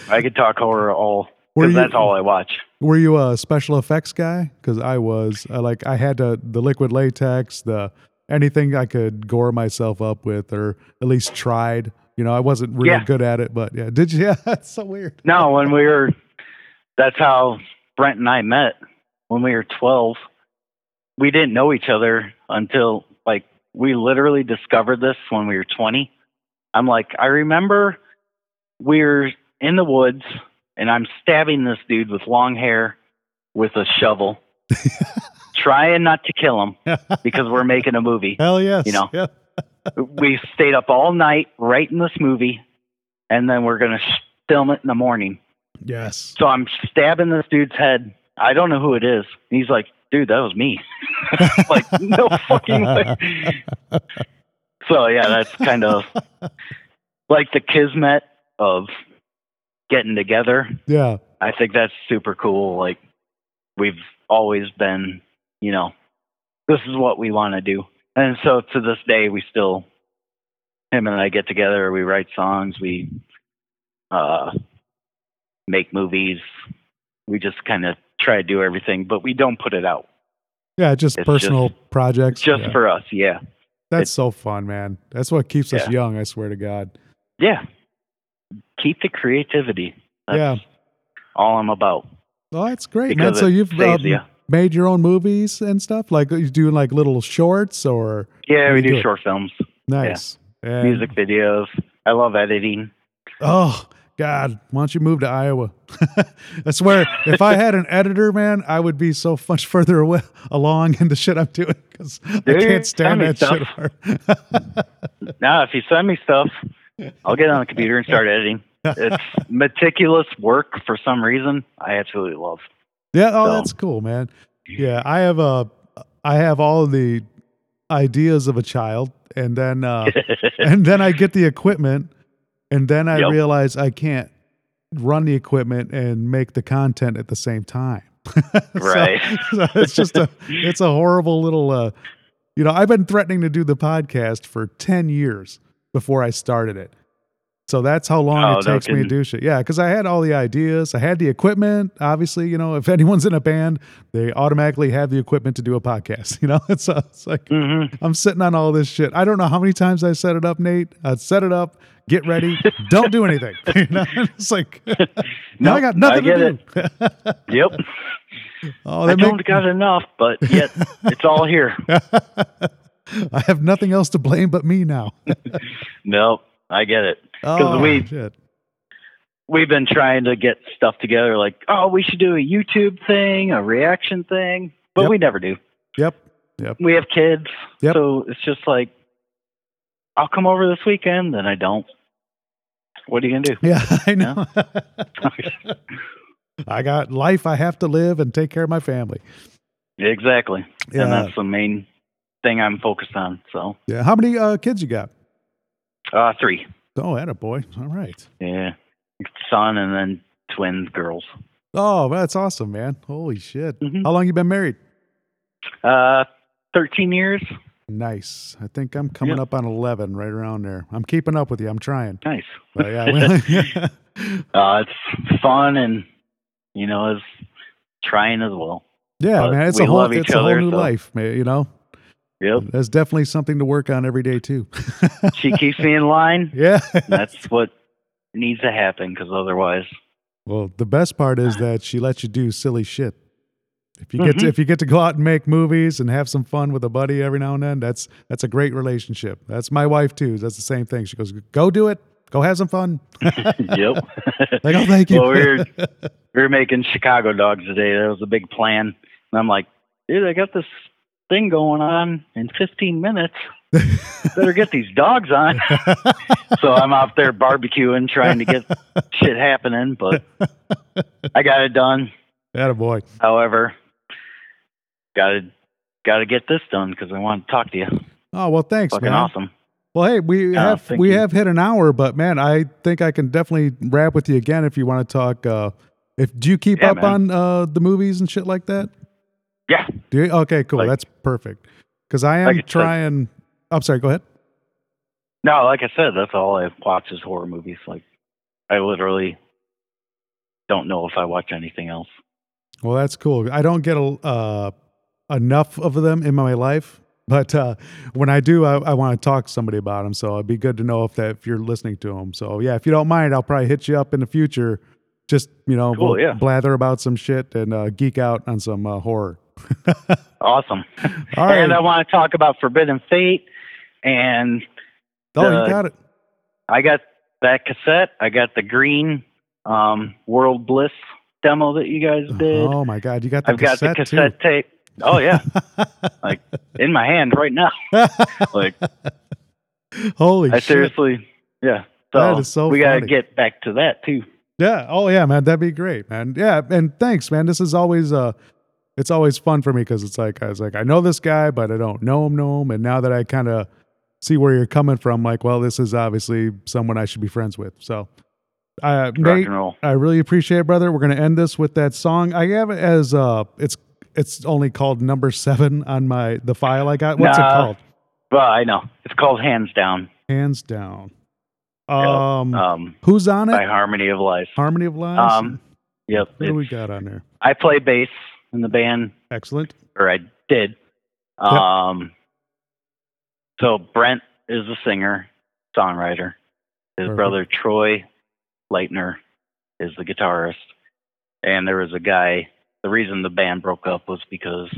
I could talk horror all because that's all I watch. Were you a special effects guy? Because I was. I like I had to, the liquid latex, the anything I could gore myself up with, or at least tried. You know, I wasn't real Yeah. good at it, but yeah. Did you? Yeah, that's so weird. No, when we were, that's how Brent and I met when we were 12. We didn't know each other until like we literally discovered this when we were 20. I'm like, I remember we were in the woods and I'm stabbing this dude with long hair with a shovel, trying not to kill him because we're making a movie. Hell yes. You know. Yeah. we stayed up all night writing this movie, and then we're gonna film it in the morning. Yes. So I'm stabbing this dude's head. I don't know who it is. He's like, dude, that was me. like, no fucking way. So yeah, that's kind of like the kismet of getting together. Yeah. I think that's super cool. Like we've always been, you know, this is what we want to do. And so to this day, we still, him and I get together, we write songs, we uh, make movies. We just kind of try to do everything, but we don't put it out. Yeah. Just It's personal projects. Just Yeah. for us, yeah. That's so fun, man. That's what keeps us young. I swear to God. Yeah. Keep the creativity. That's Yeah. all I'm about. Oh, that's great, man. So you've um, you. made your own movies and stuff. Like you're doing like little shorts or Yeah, we do do it? short films, nice And- music videos. I love editing. Oh God, why don't you move to Iowa? I swear, if I had an editor, man, I would be so much further away, along in the shit I'm doing because I can't stand that shit. stuff. Now, if you send me stuff, I'll get on the computer and start editing. It's meticulous work for some reason. I absolutely love. yeah, oh, So- that's cool, man. Yeah, I have a, I have all the ideas of a child, and then uh, and then I get the equipment, and then I Yep. realize I can't run the equipment and make the content at the same time. So- Right. so it's just a it's a horrible little uh you know, I've been threatening to do the podcast for 10 years before I started it. So that's how long Oh, it takes me to do shit. Yeah, because I had all the ideas. I had the equipment. Obviously, you know, if anyone's in a band, they automatically have the equipment to do a podcast. You know, it's, uh, it's like hmm I'm sitting on all this shit. I don't know how many times I set it up, Nate. I'd set it up, get ready, don't do anything. you know, it's like now I got nothing oh, I to do. Yep. oh, I don't make, got enough, but yet it's all here. I have nothing else to blame but me now. Nope. I get it. 'Cause Oh, we- shit. we've been trying to get stuff together. Like, oh, we should do a YouTube thing, a reaction thing, but Yep. we never do. Yep. Yep. We have kids, Yep. so it's just like, I'll come over this weekend, then I don't. What are you gonna do? Yeah, I know. I got life I have to live and take care of my family. exactly, Yeah. and that's the main thing I'm focused on. So, yeah. How many uh, kids you got? uh, three, Oh, a boy. All right. yeah, son, and then twins, girls. Oh, that's awesome, man. Holy shit. Mhm. How long you been married? Uh, thirteen years. Nice. I think I'm coming Yeah. up on 11, right around there. I'm keeping up with you. I'm trying. Nice. But yeah. Uh, it's fun and you know, it's trying as well. yeah, But man. It's a whole, it's a whole new so- life, man. You know, Yep. there's definitely something to work on every day, too. She keeps me in line. yeah. That's what needs to happen because otherwise, Well, the best part is that she lets you do silly shit. If you get to, Mhm. if you get to go out and make movies and have some fun with a buddy every now and then, that's that's a great relationship. That's my wife too. That's the same thing. She goes, "Go do it. Go have some fun." yep. Like, oh, thank you. Well, we're we were making Chicago dogs today. That was a big plan, and I'm like, dude, I got this thing going on in 15 minutes. Better get these dogs on. so I'm out there barbecuing, trying to get shit happening, but I got it done. That a boy. However, got to got to get this done because I want to talk to you. Oh well, thanks, Fucking man. awesome. Well, hey, we Oh, have we you. have hit an hour, but man, I think I can definitely wrap with you again if you want to talk. Uh, if do you keep Yeah, up man. on uh, the movies and shit like that? Yeah. Do you? Okay, cool. Like- That's perfect. Because I am Like trying. I'm sorry. Go ahead. No, like I said, that's all I watch is horror movies. Like I literally don't know if I watch anything else. Well, that's cool. I don't get a, uh, enough of them in my life, but uh, when I do, I, I want to talk to somebody about them. So it'd be good to know if that if you're listening to them. So yeah, if you don't mind, I'll probably hit you up in the future. Just you know, Cool, we'll yeah. blather about some shit and uh, geek out on some uh, horror. Awesome. All right. And I want to talk about Forbidden Fate and oh, you uh, got it. I got that cassette. I got the green um, World Bliss demo that you guys did. Oh my god, you got the I've got the cassette, cassette tape. Oh yeah, like in my hand right now. Like. Holy I shit! seriously, yeah. So, That is so we got to get back to that too. Yeah. Oh yeah, man. That'd be great, man. Yeah. And thanks, man. This is always uh it's always fun for me because it's like I was like, I know this guy, but I don't know him, know him. And now that I kind of see where you're coming from, like, well, this is obviously someone I should be friends with. So uh Nate. I really appreciate it, brother. We're gonna end this with that song. I have it as uh it's it's only called number seven on my the file I got. What's it called? Well, I know it's called Hands Down. Hands down. Um Um, who's on by it? Harmony of Lies. Harmony of Lies. Um, Yep. what do we got on there? I play bass in the band, Excellent. or I did. Um, so Brent is the singer, songwriter. His Perfect. brother Troy Leitner is the guitarist, and there was a guy. The reason the band broke up was because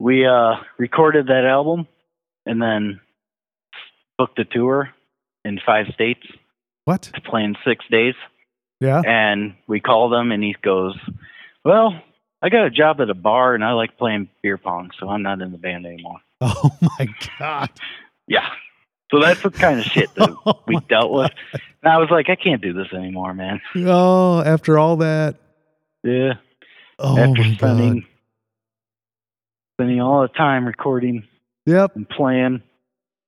we uh, recorded that album and then booked a tour in five states What? to play in six days. Yeah. And we called him, and he goes, "Well, I got a job at a bar, and I like playing beer pong, so I'm not in the band anymore." Oh my god. Yeah. So that's the kind of shit that Oh we dealt with. And I was like, I can't do this anymore, man. Oh, after all that. Yeah. Oh After my god. spending spending all the time recording Yep. and playing.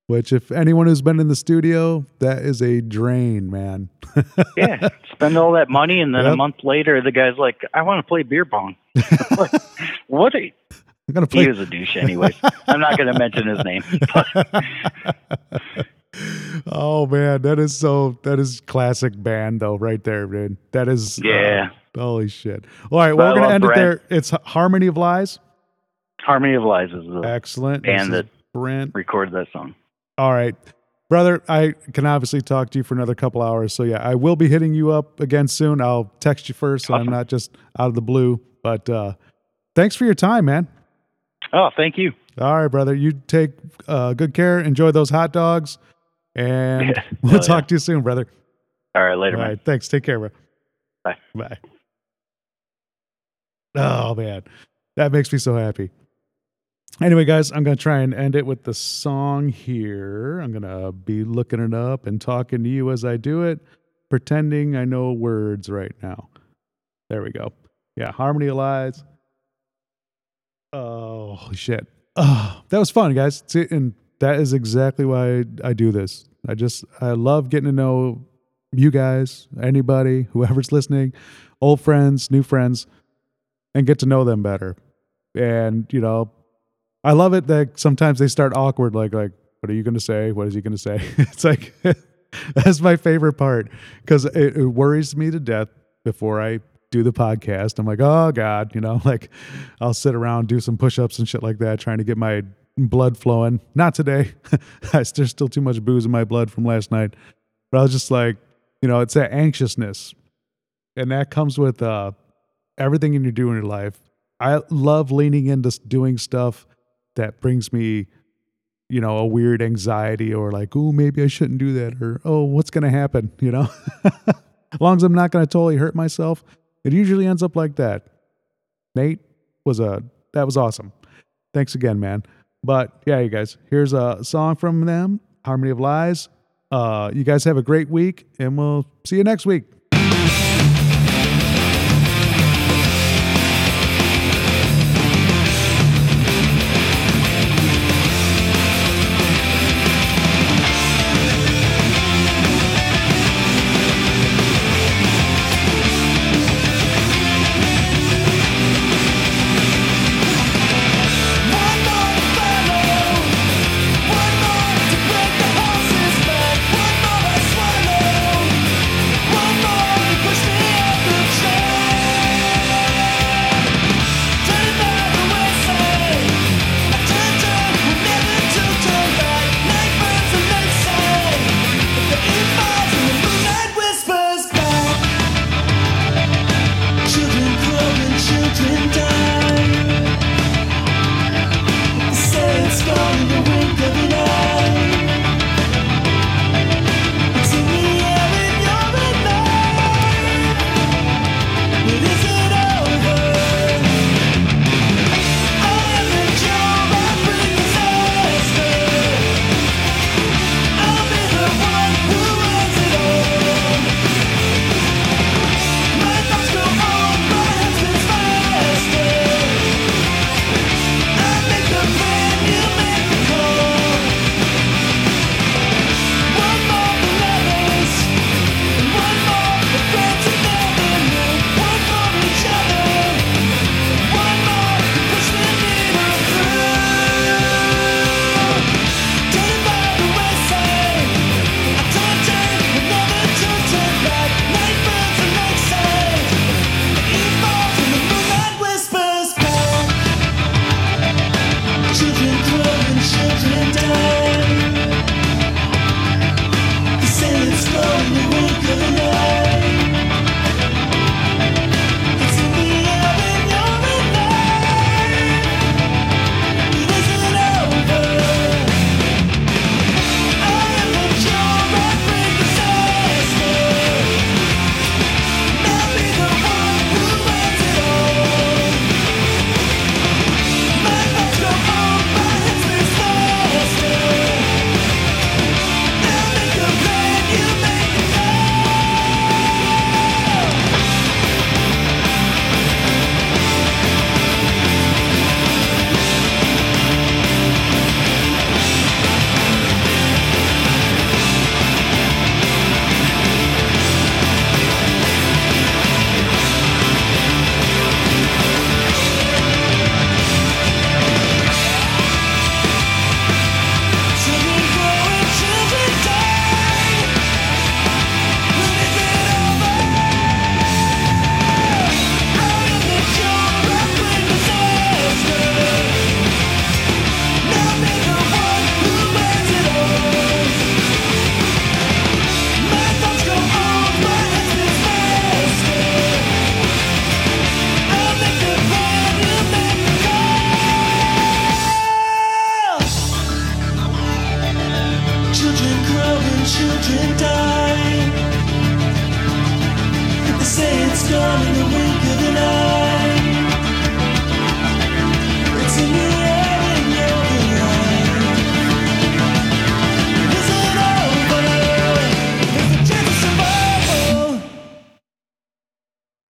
Which, if anyone who's been in the studio, that is a drain, man. Yeah. spend all that money, and then Yep. a month later, the guy's like, I want to play beer pong. Like, what? Are you? I'm gonna He play. was a douche, anyways. I'm not going to mention his name. oh man, that is so. That is classic band though, right there, dude. That is. uh, Yeah. Holy shit. All right, well, we're gonna love end it there. It's Harmony of Lies. Harmony of Lies is the Excellent. This that Brent. recorded that song. All right. Brother, I can obviously talk to you for another couple hours. So, yeah, I will be hitting you up again soon. I'll text you first so I'm not just out of the blue. But uh, thanks for your time, man. Oh, thank you. All right, brother. You take uh, good care. Enjoy those hot dogs. And Yeah. we'll talk to you soon, brother. All right, later, All right, man. Thanks. Take care, bro. Bye. Bye. Oh man, that makes me so happy. Anyway, guys, I'm gonna try and end it with the song here. I'm gonna uh, be looking it up and talking to you as I do it, pretending I know words right now. There we go. Yeah, Harmony of Lies. Oh shit. Oh, that was fun, guys. And that is exactly why I do this. I just I love getting to know you guys, anybody, whoever's listening, old friends, new friends, and get to know them better. And, you know, I love it that sometimes they start awkward, like, like, what are you going to say? What is he going to say? it's like, that's my favorite part because it, it worries me to death before I do the podcast. I'm like, oh God, you know, like I'll sit around, do some push ups and shit like that, trying to get my blood flowing. Not today. There's still too much booze in my blood from last night. But I was just like, you know, it's that anxiousness. And that comes with uh, everything you do in your life. I love leaning into doing stuff that brings me, you know, a weird anxiety or like, oh, maybe I shouldn't do that or, oh, what's going to happen? You know, as long as I'm not going to totally hurt myself, it usually ends up like that. Nate was a, that was awesome. Thanks again, man. But yeah, you guys, here's a song from them, Harmony of Lies. Uh, you guys have a great week, and we'll see you next week.